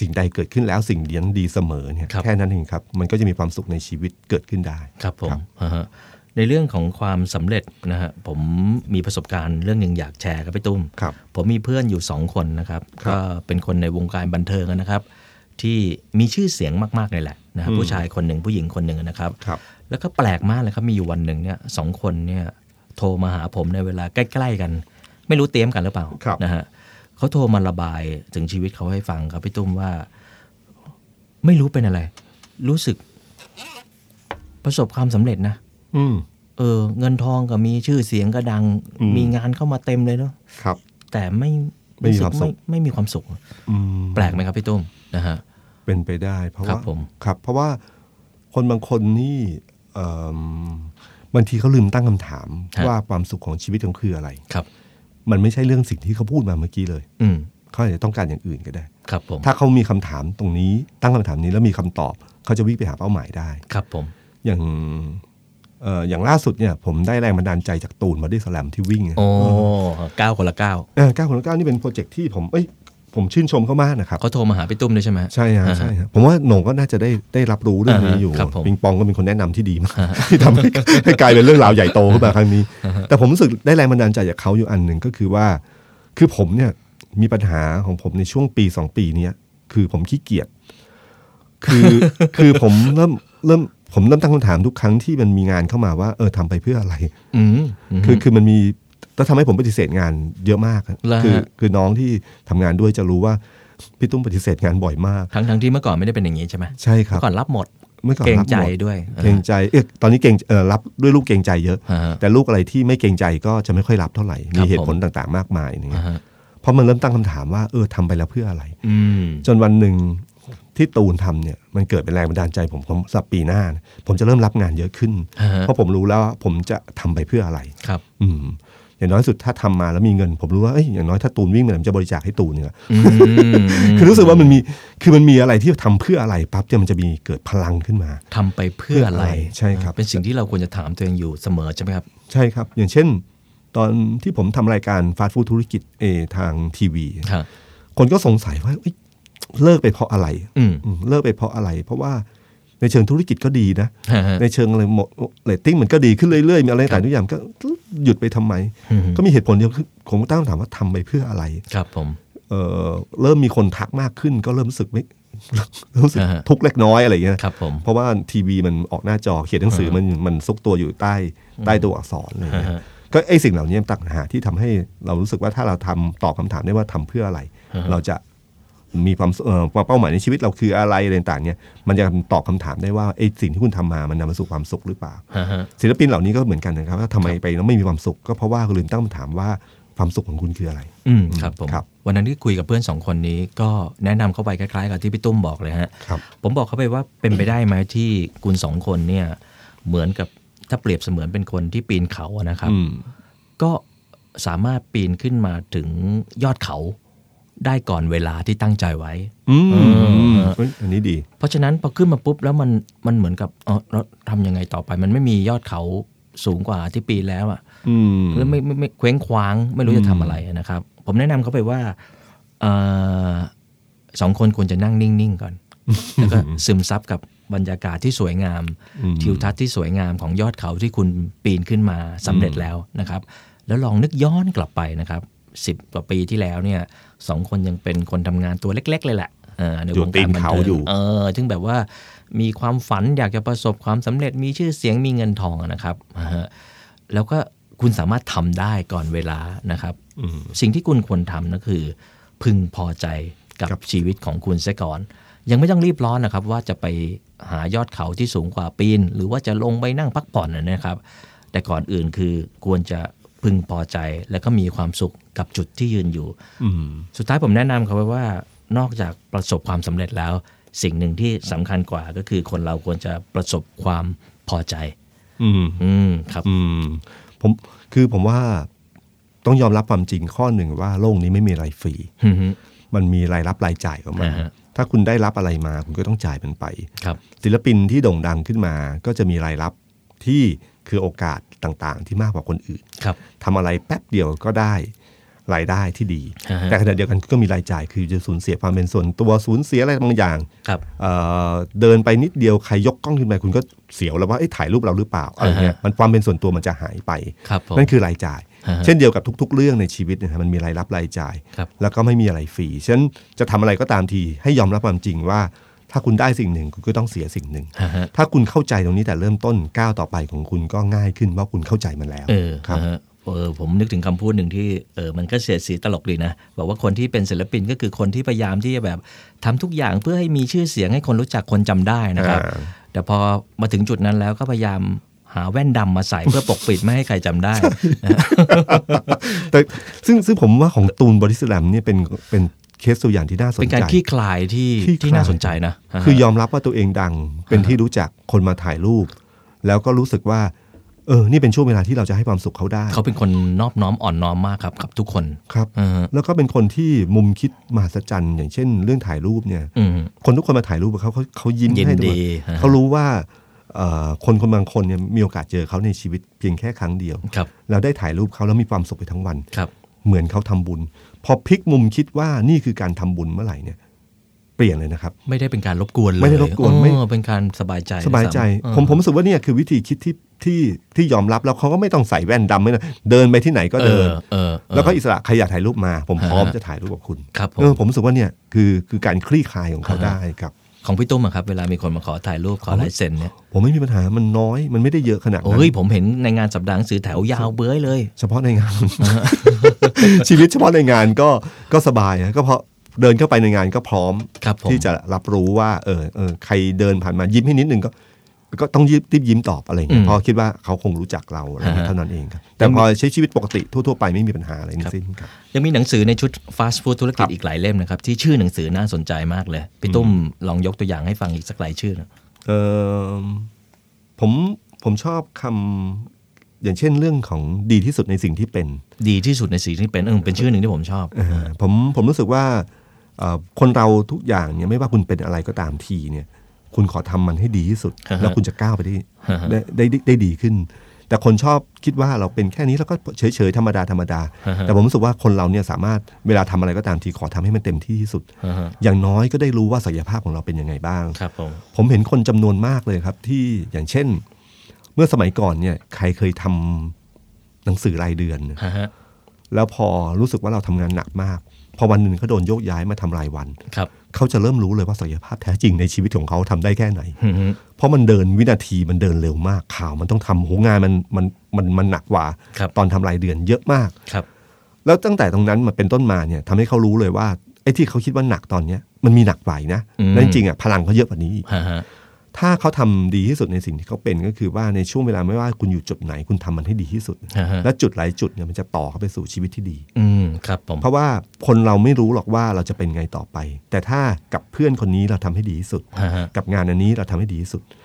[SPEAKER 5] สิ่งใดเกิดขึ้นแล้วสิ่งนั้นดีเสมอเนี่ย
[SPEAKER 4] ครับ
[SPEAKER 5] แค่นั้นเองครับ มันก็จะมีความสุขในชีวิตเกิดขึ้นได้
[SPEAKER 4] ครับผม
[SPEAKER 5] ครับ
[SPEAKER 4] อ่าฮะในเรื่องของความสำเร็จนะฮะผมมีประสบการณ์เรื่องหนึ่งอยากแชร์ครับพี่ตุ้ม
[SPEAKER 5] ครับ
[SPEAKER 4] ผมมีเพื่อนอยู่สองคนนะครับ
[SPEAKER 5] ครับ
[SPEAKER 4] ก็เป็นคนในวงการบันเทิงนะครับ ที่มีชื่อเสียงมากๆเลยแหละ นะครับ
[SPEAKER 5] อืม
[SPEAKER 4] ผู้ชายคนหนึ่งผู้หญิงคนหนึ่งนะครับ
[SPEAKER 5] ครับ
[SPEAKER 4] แล้วก็แปลกมากเลยครับมีอยู่วันหนึ่งเนี่ยสองคนเนี่ยโทรมาหาผมในเวลาใกล้ ๆกัน ไม่รู้เตรียมกันหรือเปล่า
[SPEAKER 5] ครับ
[SPEAKER 4] นะฮะเขาโทรมาระบายถึงชีวิตเขาให้ฟังครับพี่ตุ้มว่า ไม่รู้เป็นอะไร รู้สึก ประสบความสำเร็จนะ
[SPEAKER 5] อืม
[SPEAKER 4] เออ เงินทองก็มีชื่อเสียงก็ดัง
[SPEAKER 5] อืม
[SPEAKER 4] มีงานเข้ามาเต็มเลยเนาะ
[SPEAKER 5] ครับ
[SPEAKER 4] แต่ไม่
[SPEAKER 5] ไม่มี
[SPEAKER 4] รู้สึก
[SPEAKER 5] ความสุข
[SPEAKER 4] ไม่ไม่มีความสุข
[SPEAKER 5] อืม
[SPEAKER 4] แปลกไหมครับพี่ตุ้มนะฮะ
[SPEAKER 5] เป็นไปได้ เพราะ
[SPEAKER 4] ครั
[SPEAKER 5] ว่า
[SPEAKER 4] บผม
[SPEAKER 5] ครับเพราะว่าคนบางคนนี่เอิ่มบางทีเขาลืมตั้งคำถามว่าความสุขของชีวิตเขาคืออะไร
[SPEAKER 4] ครับ
[SPEAKER 5] มันไม่ใช่เรื่องสิ่งที่เขาพูดมาเมื่อกี้เลย
[SPEAKER 4] อืม
[SPEAKER 5] เขาอาจจะต้องการอย่างอื่นก็ได้
[SPEAKER 4] ครับผม
[SPEAKER 5] ถ้าเขามีคำถามตรงนี้ตั้งคำถามนี้แล้วมีคำตอบ เขาจะวิ่งไปหาเป้าหมายได้
[SPEAKER 4] ครับผม
[SPEAKER 5] อย่างเอ่ออย่างล่าสุดเนี่ยผมได้แรงบันดาลใจจากตูนบอดี้สแลมที่วิ่ง
[SPEAKER 4] โอ้เก้าคนละเก้า
[SPEAKER 5] เออเก้าคนละเก้านี่เป็นโปรเจกต์ที่ผมเอ้ย ผมชื่นชมเขามากนะครับ
[SPEAKER 4] เขาโทรมาหาพี่ตุ้มด้วยใช่ไหม
[SPEAKER 5] ใช่ฮะ
[SPEAKER 4] อ่าฮะ
[SPEAKER 5] ใช่ฮะผมว่าโหน่งก็น่าจะได้ได้รับรู้เรื่องนี้อยู่
[SPEAKER 4] อ่าฮะครับผม
[SPEAKER 5] ปิงปองก็เป็นคนแนะนำที่ดีมากที่ทำให้ให้กลายเป็นเรื่องราวใหญ่โตขึ้นมาครั้งนี้ แต่ผมรู้สึกได้แรงบันดาลใจจากเขาอยู่อันหนึ่งก็คือว่า คือผมเนี่ยมีปัญหาของผมในช่วงปีสองปีเนี้ยคือผมขี้เกียจคือคือผมเริ่มเริ่มผมเริ่มตั้งคำถามทุกครั้งที่มันมีงานเข้ามาว่าเออทำไปเพื่ออะไร
[SPEAKER 4] อืมม
[SPEAKER 5] คือคือมันมี แล้วทำให้ผมปฏิเสธงานเยอะมากอะ
[SPEAKER 4] เหรอฮะ
[SPEAKER 5] คือคือน้องที่ทำงานด้วยจะรู้ว่าพี่ตุ้มปฏิเสธงานบ่อยมาก
[SPEAKER 4] ทั้งทั้งที่เมื่อก่อนไม่ได้เป็นอย่างนี้ใช่ไหม
[SPEAKER 5] ใช่ครับ
[SPEAKER 4] เมื่อก่อนรับหมด
[SPEAKER 5] เมื่อก่อน
[SPEAKER 4] เกรง
[SPEAKER 5] รับหม
[SPEAKER 4] ใจด้วย
[SPEAKER 5] เกรงใจเอ๊ะตอนนี้เกรงเออรับด้วยลูกเกรงใจเยอะ
[SPEAKER 4] อ่าฮะ
[SPEAKER 5] แต่ลูกอะไรที่ไม่เกรงใจก็จะไม่ค่อยรับเท่าไหร่
[SPEAKER 4] ครั
[SPEAKER 5] มี
[SPEAKER 4] บ
[SPEAKER 5] เหตุผล
[SPEAKER 4] ผม
[SPEAKER 5] ต่างๆ มากมายอย่างเงี้
[SPEAKER 4] อ่ายฮะ
[SPEAKER 5] เพราะมันเริ่มตั้งคำถามว่าเออทำไปแล้วเพื่ออะไร
[SPEAKER 4] อืม
[SPEAKER 5] จนวันหนึ่งที่ตูนทำเนี่ยมันเกิดเป็นแรงบันดาลใจผมผมสำหรับปีหน้านะผมจะเริ่มรับงานเยอะขึ้น
[SPEAKER 4] อ่าฮะ
[SPEAKER 5] เพราะผมรู้แล้วว่าผมจะทำไปเพื่ออะไร
[SPEAKER 4] ครับ
[SPEAKER 5] อืม อย่างน้อยสุดถ้าทำมาแล้วมีเงิน ผมรู้ว่าเอ้ยอย่างน้อยถ้าตูนวิ่งมาผมจะบริจาคให้ตูนเนี่ย
[SPEAKER 4] อืม
[SPEAKER 5] คือรู้สึกว่ามันมีคือมันมีอะไรที่ทำเพื่ออะไรปั๊บเนี่ยมันจะมีเกิดพลังขึ้นมา
[SPEAKER 4] ทำไปเพื่ออะไร
[SPEAKER 5] ใช่ครับ
[SPEAKER 4] เป็นสิ่งที่เราควรจะถามตัวเองอยู่เสมอใช่ไหมครับ
[SPEAKER 5] ใช่ครับ อย่างเช่น ตอนที่ผมทำรายการฟาสต์ฟู้ดธุรกิจเออทางทีวี
[SPEAKER 4] ครับ
[SPEAKER 5] คนก็สงสัยว่าเอ้ยเลิกไปเพราะอะไร
[SPEAKER 4] อืม
[SPEAKER 5] อืมเลิกไปเพราะอะไร เพราะว่า ในเชิงธุรกิจก็ดีนะ
[SPEAKER 4] ฮะฮะ
[SPEAKER 5] ในเชิงอะไรหมดเรตติ้งมันก็ดีขึ้นเรื่อยๆ มีอะไรต่างๆทุกอย่างก็หยุดไปทำไม
[SPEAKER 4] อืม
[SPEAKER 5] ก็มีเหตุผลเดียวคือผมก็ตั้งคำถามว่าทำไปเพื่ออะไร
[SPEAKER 4] ครับผม
[SPEAKER 5] เออเริ่มมีคนทักมากขึ้น ก็เริ่มรู้สึกไม่รู้สึก
[SPEAKER 4] อ่าฮะ
[SPEAKER 5] ทุกข์เล็กน้อยอะไรอย่างเงี้ย
[SPEAKER 4] ครับผม
[SPEAKER 5] เพราะว่าทีวีมันออกหน้าจอเขียนหนังสือมันมันซุกตัวอยู่ใต้ใต้ตัวอักษรอะไรอย่างเงี้ย
[SPEAKER 4] อ่าฮะ
[SPEAKER 5] ก็ไอ้สิ่งเหล่านี้ต่างหากที่ทำให้เรารู้สึกว่าถ้าเราทำตอบคำถามได้ว่าทำเพื่ออะไร
[SPEAKER 4] อ่าฮะ
[SPEAKER 5] เราจะ มีความเอ่อเป้าหมายในชีวิตเราคืออะไรอะไรต่างๆเนี่ยมันจะตอบคำถามได้ว่าไอ้สิ่งที่คุณทำมามันนำมาสู่ความสุขหรือเปล่า
[SPEAKER 4] ฮะฮะ
[SPEAKER 5] ศิลปินเหล่านี้ก็เหมือนกันนะครับว่าทำไมไปแล้วไม่มีความสุข ก็เพราะว่าคุณลืมตั้งคำถามว่าความสุขของคุณคืออะไร
[SPEAKER 4] อืมครับผม
[SPEAKER 5] ครับ
[SPEAKER 4] วันนั้นที่คุยกับเพื่อนสองคนนี้ ก็แนะนำเข้าไปคล้ายๆกับที่พี่ตุ้มบอกเลยฮะ
[SPEAKER 5] ครับ
[SPEAKER 4] ผมบอกเขาไปว่าเป็นไปได้ไหมที่คุณสองคนเนี่ยเหมือนกับถ้าเปรียบเสมือนเป็นคนที่ปีนเขาอะนะครับ
[SPEAKER 5] อืม
[SPEAKER 4] ก็สามารถปีนขึ้นมาถึงยอดเขา ได้ก่อนเวลาที่ตั้งใจไว้
[SPEAKER 5] อืม
[SPEAKER 4] เออ
[SPEAKER 5] เฮ้ยอันนี้ดี
[SPEAKER 4] เพราะฉะนั้นพอขึ้นมาปุ๊บแล้วมันมันเหมือนกับเออเราทำยังไงต่อไป มันไม่มียอดเขาสูงกว่าที่ปีนแล้วอะ
[SPEAKER 5] อืม
[SPEAKER 4] แล้วไม่ไม่ไม่เคว้งคว้าง ไม่รู้จะทำอะไรนะครับ ผมแนะนำเขาไปว่าเอ่อสองคนควรจะนั่งนิ่ง ๆ ก่อน แล้วก็ซึมซับกับบรรยากาศที่สวยงาม
[SPEAKER 5] อืม
[SPEAKER 4] ทิวทัศน์ที่สวยงามของยอดเขาที่คุณปีนขึ้นมาสำเร็จแล้วนะครับ แล้วลองนึกย้อนกลับไปนะครับสิบกว่าปีที่แล้วเนี่ย สองคนยังเป็นคนทำงานตัวเล็ก ๆ เลยแหละเอ่อใน
[SPEAKER 5] อยู่
[SPEAKER 4] วง
[SPEAKER 5] ตี
[SPEAKER 4] การ
[SPEAKER 5] น
[SPEAKER 4] บัน
[SPEAKER 5] เขา
[SPEAKER 4] เทิง
[SPEAKER 5] อยู่
[SPEAKER 4] เออถึงแบบว่ามีความฝันอยากจะประสบความสำเร็จมีชื่อเสียงมีเงินทองอะนะครับอ่าฮะแล้วก็คุณสามารถทำได้ก่อนเวลานะครับ
[SPEAKER 5] อืม
[SPEAKER 4] สิ่งที่คุณควรทำก็คือ พึงพอใจกับ
[SPEAKER 5] ครับ
[SPEAKER 4] ชีวิตของคุณเสียก่อน ยังไม่ต้องรีบร้อนนะครับ ว่าจะไปหายอดเขาที่สูงกว่าปีน หรือว่าจะลงไปนั่งพักผ่อนนะครับ แต่ก่อนอื่นคือควรจะ พึงพอใจ และก็มีความสุขกับจุดที่ยืนอยู่
[SPEAKER 5] อืม
[SPEAKER 4] สุดท้ายผมแนะนำเขาไว้ว่านอกจากประสบความสำเร็จแล้ว สิ่งหนึ่งที่สำคัญกว่าก็คือคนเราควรจะประสบความพอใจ
[SPEAKER 5] อืม
[SPEAKER 4] อืมครับ
[SPEAKER 5] อืมผมคือผมว่าต้องยอมรับความจริงข้อหนึ่งว่าโลกนี้ไม่มีอะไรฟรี
[SPEAKER 4] อืมฮึ
[SPEAKER 5] มันมีรายรับรายจ่ายของมัน
[SPEAKER 4] อ่าฮะ
[SPEAKER 5] ถ้าคุณได้รับอะไรมาคุณก็ต้องจ่ายมันไป
[SPEAKER 4] ครับ
[SPEAKER 5] ศิลปินที่โด่งดังขึ้นมาก็จะมีรายรับที่คือโอกาส ต่างๆ ที่มากกว่าคนอื่น
[SPEAKER 4] ครับ
[SPEAKER 5] ทำอะไรแป๊บเดียวก็ได้รายได้ที่ดี
[SPEAKER 4] อ่าฮะ
[SPEAKER 5] แต่ขณะเดียวกันก็มีรายจ่ายคือจะสูญเสียความเป็นส่วนตัวสูญเสียอะไรบางอย่าง
[SPEAKER 4] ครับ
[SPEAKER 5] เอ่อเดินไปนิดเดียวใครยกกล้องขึ้นไปคุณก็เสียวแล้วว่าเอ้ยถ่ายรูปเราหรือเปล่าอะไรเงี้ย
[SPEAKER 4] อ่าฮะ
[SPEAKER 5] มันความเป็นส่วนตัวมันจะหายไป
[SPEAKER 4] ครับผม
[SPEAKER 5] นั่นคือรายจ่าย
[SPEAKER 4] อ่าฮะ
[SPEAKER 5] เช่นเดียวกับทุก ๆ เรื่องในชีวิตเนยครับมันมีรายรับรายจ่าย
[SPEAKER 4] ครับ
[SPEAKER 5] แล้วก็ไม่มีอะไรฟรีฉะนั้นจะทำอะไรก็ตามทีให้ยอมรับความจริงว่า ถ้าคุณได้สิ่งหนึ่งคุณก็ต้องเสียสิ่งหนึ่ง
[SPEAKER 4] ฮะฮะ
[SPEAKER 5] ถ้าคุณเข้าใจตรงนี้แต่เริ่มต้นก้าวต่อไปของคุณก็ง่ายขึ้นเพราะคุณเข้าใจมันแล้ว
[SPEAKER 4] เออ
[SPEAKER 5] ครับ
[SPEAKER 4] ฮะเออผมนึกถึงคำพูดหนึ่งที่เออมันก็เสียดสีตลกดีนะ บอกว่าคนที่เป็นศิลปินก็คือคนที่พยายามที่จะแบบทำทุกอย่างเพื่อให้มีชื่อเสียงให้คนรู้จักคนจำได้นะครับ
[SPEAKER 5] อ่า
[SPEAKER 4] แต่พอมาถึงจุดนั้นแล้วก็พยายามหาแว่นดำมาใส่เพื่อปกปิดไม่ให้ใครจำได้
[SPEAKER 5] แต่ซึ่งซึ่งผมว่าของตูนบอดี้สแลมเนี่ยเป็นเป็น เคสตัวอย่างที่น่าสนใจ
[SPEAKER 4] เป็นการคลี่คลายที่
[SPEAKER 5] คลี่คลาย
[SPEAKER 4] ที่น่าสนใจนะฮะ
[SPEAKER 5] คือยอมรับว่าตัวเองดัง เป็นที่รู้จักคนมาถ่ายรูป แล้วก็รู้สึกว่า เออ นี่เป็นช่วงเวลาที่เราจะให้ความสุขเขาได้
[SPEAKER 4] เขาเป็นคนนอบน้อมอ่อนน้อมมากครับกับทุกคน
[SPEAKER 5] ครับ
[SPEAKER 4] เออ
[SPEAKER 5] แล้วก็เป็นคนที่มุมคิดมหัศจรรย์ อย่างเช่น เรื่องถ่ายรูปเนี่ย
[SPEAKER 4] อืม
[SPEAKER 5] คนทุกคนมาถ่ายรูปกับเขาเขาเขายิ้ม
[SPEAKER 4] ยิน
[SPEAKER 5] ให้ทุก
[SPEAKER 4] ดี
[SPEAKER 5] คน
[SPEAKER 4] ฮะ
[SPEAKER 5] เขารู้ว่าเอ่อคนคนบางคนเนี่ยมีโอกาสเจอเขาในชีวิตเพียงแค่ครั้งเดียว
[SPEAKER 4] ครับ
[SPEAKER 5] เราได้ถ่ายรูปเขาแล้วมีความสุขไปทั้งวัน
[SPEAKER 4] ครับ
[SPEAKER 5] เหมือนเขาทำบุญ พอพลิกมุมคิดว่านี่คือการทำบุญเมื่อไหร่เนี่ย เปลี่ยนเลยนะครับ
[SPEAKER 4] ไม่ได้เป็นการรบกวนเลย
[SPEAKER 5] ไม่ได้รบกวนไม่
[SPEAKER 4] เออเป็นการสบายใจ
[SPEAKER 5] สบายใจ
[SPEAKER 4] เออ
[SPEAKER 5] ผมผมรู้สึกว่าเนี่ยคือวิธีคิดที่ที่ที่ยอมรับแล้วเขาก็ไม่ต้องใส่แว่นดำไม่ต้องเดินไปที่ไหนก็เดิน
[SPEAKER 4] ออเออเออ
[SPEAKER 5] แล้วก็อิสระใครอยากถ่ายรูปมา ผมพร้อม
[SPEAKER 4] ฮะ
[SPEAKER 5] จะถ่ายรูปกับคุณ
[SPEAKER 4] ครับผม
[SPEAKER 5] เออผมรู้สึกว่าเนี่ยคือคือการคลี่คลายของเขา
[SPEAKER 4] ฮะ
[SPEAKER 5] ได้ครับ
[SPEAKER 4] ของพี่ตุ้มอะครับเวลามีคนมาขอถ่ายรูปขอลายเซ็นเนี่ย
[SPEAKER 5] ผมไม่มีปัญหามันน้อยมันไม่ได้เยอะขนาดนั้น
[SPEAKER 4] โอ้ยผมเห็นในงานสัปดาห์หนังสือแถวยาวเบ้ยเลย
[SPEAKER 5] เฉพาะในงาน ชีวิตเฉพาะในงานก็ก็สบายนะก็เพราะเดินเข้าไปในงานก็พร้อม
[SPEAKER 4] ครับผม
[SPEAKER 5] ที่จะรับรู้ว่าเออเออใครเดินผ่านมายิ้มให้นิดนึงก็ ก็ต้องยิ้มรีบยิ้มตอบอะไรเงี้ยเพราะคิดว่าเขาคงรู้จักเราอะไรเงี้ยเท่านั้นเองครับแต่พอใช้ชีวิตปกติทั่วๆไปไม่มีปัญหาอะไรทั้งสิ้นครับ
[SPEAKER 4] ยังมีหนังสือในชุดฟาสต์ฟู้ดธุรกิจอีกหลายเล่มนะครับที่ชื่อหนังสือน่าสนใจมากเลยพี่ตุ้มลองยกตัวอย่างให้ฟังอีกสักหลายชื่อนะ
[SPEAKER 5] เออผมผมชอบคำอย่างเช่นเรื่องของดีที่สุดในสิ่งที่เป็น
[SPEAKER 4] ดีที่สุดในสิ่งที่เป็นเออเป็นชื่อหนึ่งที่ผมชอบ
[SPEAKER 5] เออผมผมรู้สึกว่าเอ่อคนเราทุกอย่างเนี่ยไม่ว่าคุณเป็นอะไรก็ตามทีเนี่ย คุณขอทำมันให้ดีที่สุด
[SPEAKER 4] อ่าฮะ
[SPEAKER 5] แล้วคุณจะก้าวไปได้
[SPEAKER 4] อ่าฮะ
[SPEAKER 5] ได้ได้ได้ได้ดีขึ้น แต่คนชอบคิดว่าเราเป็นแค่นี้แล้วก็เฉยเฉยๆธรรมดาธรรมดา
[SPEAKER 4] อ่าฮะ
[SPEAKER 5] แต่ผมรู้สึกว่าคนเราเนี่ยสามารถเวลาทำอะไรก็ตามทีขอทำให้มันเต็มที่ที่สุด
[SPEAKER 4] อ่าฮะ
[SPEAKER 5] อย่างน้อยก็ได้รู้ว่าศักยภาพของเราเป็นยังไงบ้าง
[SPEAKER 4] ครับผม
[SPEAKER 5] ผมเห็นคนจำนวนมากเลยครับที่อย่างเช่น เมื่อสมัยก่อนเนี่ยใครเคยทำหนังสือรายเดือน
[SPEAKER 4] ฮะฮะ
[SPEAKER 5] แล้วพอรู้สึกว่าเราทำงานหนักมาก พอวันหนึ่งเขาโดนโยกย้ายมาทำรายวัน
[SPEAKER 4] ครับ
[SPEAKER 5] เขาจะเริ่มรู้เลยว่าศักยภาพแท้จริงในชีวิตของเขาทำได้แค่ไหน
[SPEAKER 4] อือฮึ
[SPEAKER 5] เพราะมันเดินวินาทีมันเดินเร็วมากข่าว มันต้องทำโหงานมันมันมันมันหนักกว่า
[SPEAKER 4] ครับ
[SPEAKER 5] ตอนทำรายเดือนเยอะมาก
[SPEAKER 4] ครับ
[SPEAKER 5] แล้วตั้งแต่ตรงนั้นมาเป็นต้นมาเนี่ยทำให้เขารู้เลยว่าไอ้ที่เขาคิดว่าหนักตอนเนี้ยมันมีหนักกว่าอีกนะ
[SPEAKER 4] อืม
[SPEAKER 5] และจริงๆอะพลังเขาเยอะกว่านี้อีก
[SPEAKER 4] ฮะฮะ
[SPEAKER 5] ถ้าเขาทำดีที่สุดในสิ่งที่เขาเป็นก็คือว่าในช่วงเวลาไม่ว่าคุณอยู่จุดไหนคุณทำมันให้ดีที่สุด
[SPEAKER 4] ฮะฮะ
[SPEAKER 5] และจุดหลายจุดเนี่ยมันจะต่อเข้าไปสู่ชีวิตที่ดี
[SPEAKER 4] อืมครับผม
[SPEAKER 5] เพราะว่าคนเราไม่รู้หรอกว่าเราจะเป็นไงต่อไป แต่ถ้ากับเพื่อนคนนี้เราทำให้ดีที่สุด
[SPEAKER 4] ฮะฮะ
[SPEAKER 5] กับงานอันนี้เราทำให้ดีที่สุดจุ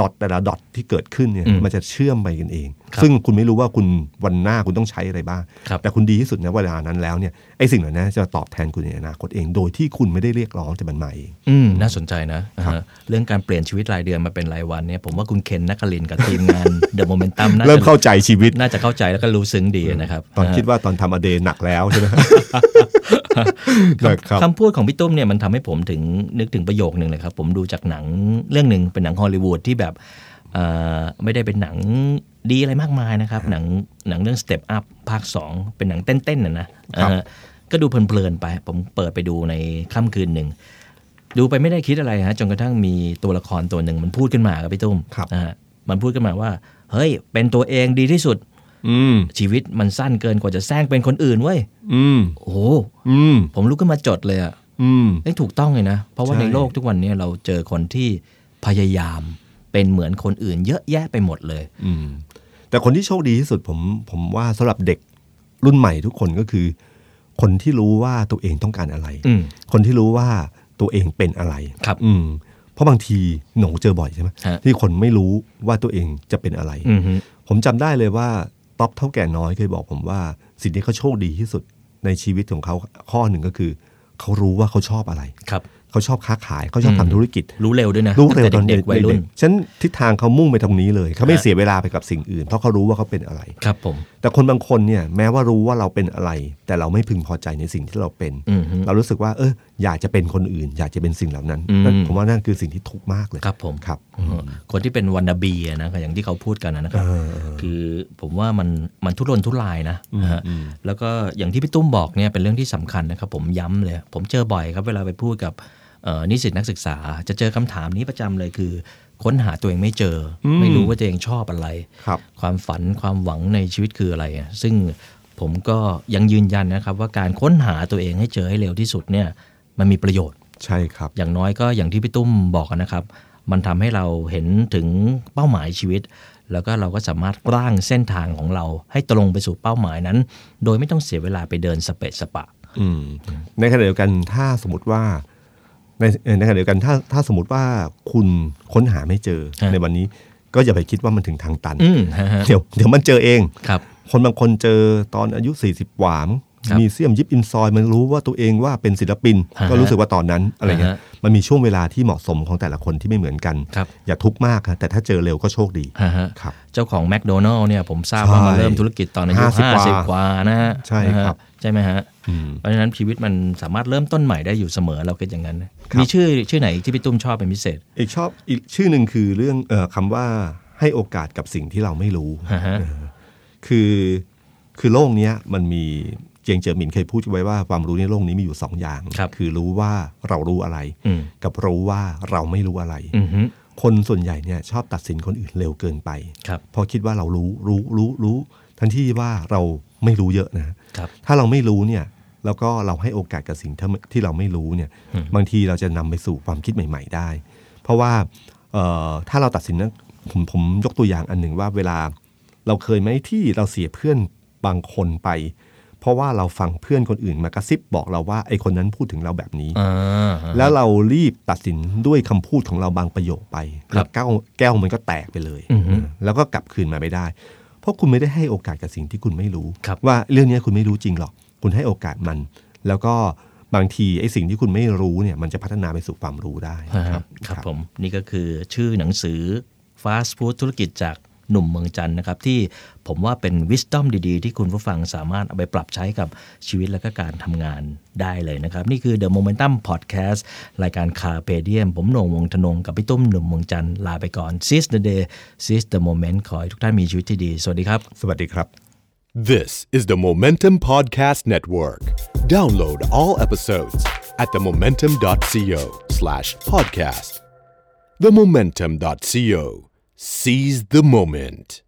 [SPEAKER 5] ดดอทแต่ละดอทที่เกิดขึ้นเนี่ย
[SPEAKER 4] อืม
[SPEAKER 5] มันจะเชื่อมไปกันเอง
[SPEAKER 4] ครับ
[SPEAKER 5] ซึ่งคุณไม่รู้ว่าคุณวันหน้าคุณต้องใช้อะไรบ้าง
[SPEAKER 4] ครับ
[SPEAKER 5] แต่คุณดีที่สุดในเวลานั้นแล้วเนี่ยไอ้สิ่งเหล่านั้นจะตอบแทนคุณในอนาคตเอง โดยที่คุณไม่ได้เรียกร้องแต่มันมาเอง
[SPEAKER 4] อืมน่าสนใจนะอ่าฮะเรื่องการเปลี่ยนชีวิตรายเดือนมาเป็นรายวันเนี่ยผมว่าคุณเคนนักคลินทร์กับทีมงานเดอะโมเมนตัมน่า
[SPEAKER 5] เริ่ม
[SPEAKER 4] จะ
[SPEAKER 5] เข้าใจชีวิต
[SPEAKER 4] น่าจะเข้าใจแล้วก็รู้ซึ้งดีนะครับ
[SPEAKER 5] ตอนา
[SPEAKER 4] ฮะ
[SPEAKER 5] คิดว่าตอนทำอเดย์หนักแล้วใช่ไหมนะ ครับ
[SPEAKER 4] คำพูดของพี่ตุ้มเนี่ยมันทำให้ผมถึงนึกถึงประโยคหนึ่งเลยครับ ผมดูจากหนังเรื่องหนึ่งเป็นหนังฮอลลีวูดที่แบบเอ่อไม่ได้เป็นหนังดีอะไรมากมายนะครับ หนังหนังเรื่อง Step Up ภาค 2 เป็นหนังเต้นๆน่ะนะครับเอ่อก็ดูเพลินๆไป ผมเปิดไปดูในค่ำคืนหนึ่ง ดูไปไม่ได้คิดอะไรฮะจนกระทั่งมีตัวละครตัวหนึ่งมันพูดขึ้นมาครับพี่ตุ้ม
[SPEAKER 5] ครับ
[SPEAKER 4] นะฮะมันพูดขึ้นมาว่า เฮ้ย เป็นตัวเองดีที่สุด
[SPEAKER 5] อืม
[SPEAKER 4] ชีวิตมันสั้นเกินกว่าจะแซงเป็นคนอื่นเว้ย
[SPEAKER 5] อืม
[SPEAKER 4] โอ้โห
[SPEAKER 5] อืม
[SPEAKER 4] ผมลุกขึ้นมาจดเลยอะ
[SPEAKER 5] อืม
[SPEAKER 4] นี่ถูกต้องเลยนะ เพราะว่า
[SPEAKER 5] ใช่
[SPEAKER 4] ในโลกทุกวันนี้เราเจอคนที่พยายามเป็นเหมือนคนอื่น เยอะแยะไปหมดเลย
[SPEAKER 5] อืมแต่คนที่โชคดีที่สุดผมผมว่าสำหรับเด็กรุ่นใหม่ทุกคนก็คือ คนที่รู้ว่าตัวเองต้องการอะไร
[SPEAKER 4] อืม
[SPEAKER 5] คนที่รู้ว่าตัวเองเป็นอะไร
[SPEAKER 4] ครับ
[SPEAKER 5] อืมเพราะบางทีหนูเจอบ่อยใช่ไหม
[SPEAKER 4] ฮะ
[SPEAKER 5] ที่คนไม่รู้ว่าตัวเองจะเป็นอะไร
[SPEAKER 4] อืมฮึ
[SPEAKER 5] ผมจำได้เลยว่า ต๊อบเท่าแก่น้อยเคยบอกผมว่า สิ่งที่เขาโชคดีที่สุดในชีวิตของเขาข้อหนึ่งก็คือ เขารู้ว่าเขาชอบอะไร
[SPEAKER 4] ครับ
[SPEAKER 5] เขาเขาชอบค้าขายเขาชอบทำธุรกิจ
[SPEAKER 4] รู้เร็วด้วยนะ
[SPEAKER 5] รู้เร็วต
[SPEAKER 4] ตั้
[SPEAKER 5] องน
[SPEAKER 4] แต่เด็กๆวัยรุ่น
[SPEAKER 5] เด็กๆฉะนันทิศทางเขามุ่งไปตรงนี้เลย เขาไม่
[SPEAKER 4] ฮะ
[SPEAKER 5] เสียเวลาไปกับสิ่งอื่น เพราะเขารู้ว่าเขาเป็นอะไร
[SPEAKER 4] ครับผม
[SPEAKER 5] แต่คนบางคนเนี่ยแม้ว่ารู้ว่าเราเป็นอะไร แต่เราไม่พึงพอใจในสิ่งที่เราเป็น
[SPEAKER 4] อืมฮึ
[SPEAKER 5] เรารู้สึกว่า เอออยากจะเป็นคนอื่น อยากจะเป็นสิ่งเหล่านั้น
[SPEAKER 4] อืม
[SPEAKER 5] นั่นผมว่านั่นคือสิ่งที่ทุกข์มากเลย
[SPEAKER 4] ครับผม
[SPEAKER 5] ครับ
[SPEAKER 4] อืมคนที่เป็นวันนาบีอะนะอย่างที่เขาพูดกันนะครับคือผมว่ามันมันทุรนทุรายนะนะฮะแล้วก็อย่างที่พี่ตุ้มบอกเนี่ยเป็นเรื่องที่สำคัญนะครับ ผมย้ำเลย ผมเจอบ่อยครับเวลาไปพูดกับเอ่อ นิสิตนักศึกษา จะเจอคำถามนี้ประจำเลยคือ ค้นหาตัวเองไม่เจออไม่รู้ว่าตัวเองชอบอะไร
[SPEAKER 5] ครับ
[SPEAKER 4] ความฝันความหวังในชีวิตคืออะไรอะซึ่งผมก็ยังยืนยันนะครับ ว่าการค้นหาตัวเองให้เจอให้เร็วที่สุดเนี่ยมันมีประโยชน์
[SPEAKER 5] ใช่ครับ
[SPEAKER 4] อย่างน้อยก็อย่างที่พี่ตุ้มบอกนะครับ มันทำให้เราเห็นถึงเป้าหมายชีวิต แล้วก็เราก็สามารถร่างเส้นทางของเราให้ตรงไปสู่เป้าหมายนั้น โดยไม่ต้องเสียเวลาไปเดินสเปะสปะ
[SPEAKER 5] อืมในขณะเดียวกันถ้าสมมติว่า ในเอ่อในขณะเดียวกันถ้าถ้าสมมติว่าคุณค้นหาไม่เจอ
[SPEAKER 4] ฮะ
[SPEAKER 5] ในวันนี้ก็อย่าไปคิดว่ามันถึงทางตัน
[SPEAKER 4] อืมฮะฮะ
[SPEAKER 5] เดี๋ยวเดี๋ยวมันเจอเอง
[SPEAKER 4] ครับ
[SPEAKER 5] คนบางคนเจอตอนอายุ 40กว่า มั้ง
[SPEAKER 4] ครับ
[SPEAKER 5] มีเสียมยิบอินซอยมันรู้ว่าตัวเองว่าเป็นศิลปิน
[SPEAKER 4] ฮะ
[SPEAKER 5] ก็รู้สึกว่าตอนนั้นอะไรเงี้ย
[SPEAKER 4] ฮะ
[SPEAKER 5] มันมีช่วงเวลาที่เหมาะสมของแต่ละคนที่ไม่เหมือนกัน
[SPEAKER 4] ครับ
[SPEAKER 5] อย่าทุกข์มากนะแต่ถ้าเจอเร็วก็โชคดี
[SPEAKER 4] ฮะฮะ
[SPEAKER 5] ครับ
[SPEAKER 4] เจ้าของแมคโดนัลล์เนี่ยผมทราบว่า
[SPEAKER 5] ใช่
[SPEAKER 4] มาเริ่มธุรกิจตอนอายุ
[SPEAKER 5] 50
[SPEAKER 4] ห้าสิบกว่านะฮะ
[SPEAKER 5] ใช่ครับ
[SPEAKER 4] นะฮะใช่ไหมฮะ
[SPEAKER 5] อืม
[SPEAKER 4] เพราะฉะนั้นชีวิตมันสามารถเริ่มต้นใหม่ได้อยู่เสมอเราคิดอย่างนั้น
[SPEAKER 5] ครับ
[SPEAKER 4] มีชื่อชื่อไหนที่พี่ตุ้มชอบเป็นพิเศษ
[SPEAKER 5] อีกชอบอีกชื่อหนึ่งคือเรื่องเอ่อคำว่าให้โอกาสกับสิ่งที่เราไม่รู้
[SPEAKER 4] ฮะฮะ
[SPEAKER 5] คือคือโลกเนี้ยมันมี เจียงเจิอหมินเคยพูดไว้ว่าความรู้ในโลกนี้มีอยู่สองอย่าง
[SPEAKER 4] ครับ
[SPEAKER 5] อรู้ว่าเรารู้อะไร
[SPEAKER 4] อืม
[SPEAKER 5] กับรู้ว่าเราไม่รู้อะไร
[SPEAKER 4] อือฮึ
[SPEAKER 5] คนส่วนใหญ่เนี่ยชอบตัดสินคนอื่นเร็วเกินไป
[SPEAKER 4] ครับ
[SPEAKER 5] เพราะคิดว่าเรารู้รู้รู้รู้ทั้งที่ว่าเราไม่รู้เยอะนะ
[SPEAKER 4] ครับ
[SPEAKER 5] ถ้าเราไม่รู้เนี่ยแล้วก็เราให้โอกาสกับสิ่งที่ที่เราไม่รู้เนี่ยบางทีเราจะนำไปสู่ความคิดใหม่ ๆ ได้ เพราะว่าเอ่อถ้าเราตัดสินนะผมผมยกตัวอย่างอันหนึ่งว่าเวลาเราเคยไหมที่เราเสียเพื่อนบางคนไป เพราะว่าเราฟังเพื่อนคนอื่นมากระซิบบอกเราว่าไอ้คนนั้นพูดถึงเราแบบนี้
[SPEAKER 4] อ่าฮะ
[SPEAKER 5] แล้วเรารีบตัดสินด้วยคำพูดของเราบางประโยคไป
[SPEAKER 4] ครั
[SPEAKER 5] แล้ว
[SPEAKER 4] บ
[SPEAKER 5] แก้วแก้วมันก็แตกไปเลย
[SPEAKER 4] อือฮึ
[SPEAKER 5] เออแล้วก็กลับคืนมาไม่ได้ เพราะคุณไม่ได้ให้โอกาสกับสิ่งที่คุณไม่รู้
[SPEAKER 4] ครับ
[SPEAKER 5] ว่าเรื่องนี้คุณไม่รู้จริงหรอก คุณให้โอกาสมัน แล้วก็บางทีไอ้สิ่งที่คุณไม่รู้เนี่ยมันจะพัฒนาไปสู่ความรู้ได้
[SPEAKER 4] ฮะ
[SPEAKER 5] ครับ
[SPEAKER 4] ครับผมนี่ก็คือชื่อหนังสือ Fast Food ธุรกิจจาก หนุ่มเมืองจันนะครับ ที่ผมว่าเป็นวิสตอมดีๆ ที่คุณผู้ฟังสามารถเอาไปปรับใช้กับชีวิตและก็การทำงานได้เลยนะครับ นี่คือ The Momentum Podcast รายการคาเพเดียม ผมหนงวงธนงกับพี่ตุ้มหนุ่มเมืองจันลาไปก่อน s i s the day s i s the moment ขอให้ทุกท่านมีชีวิตที่ดี สวัสดีครับ
[SPEAKER 5] สวัสดีครับ
[SPEAKER 1] This is the Momentum Podcast Network Download all episodes at themomentum.co/podcast themomentum.co Seize the moment.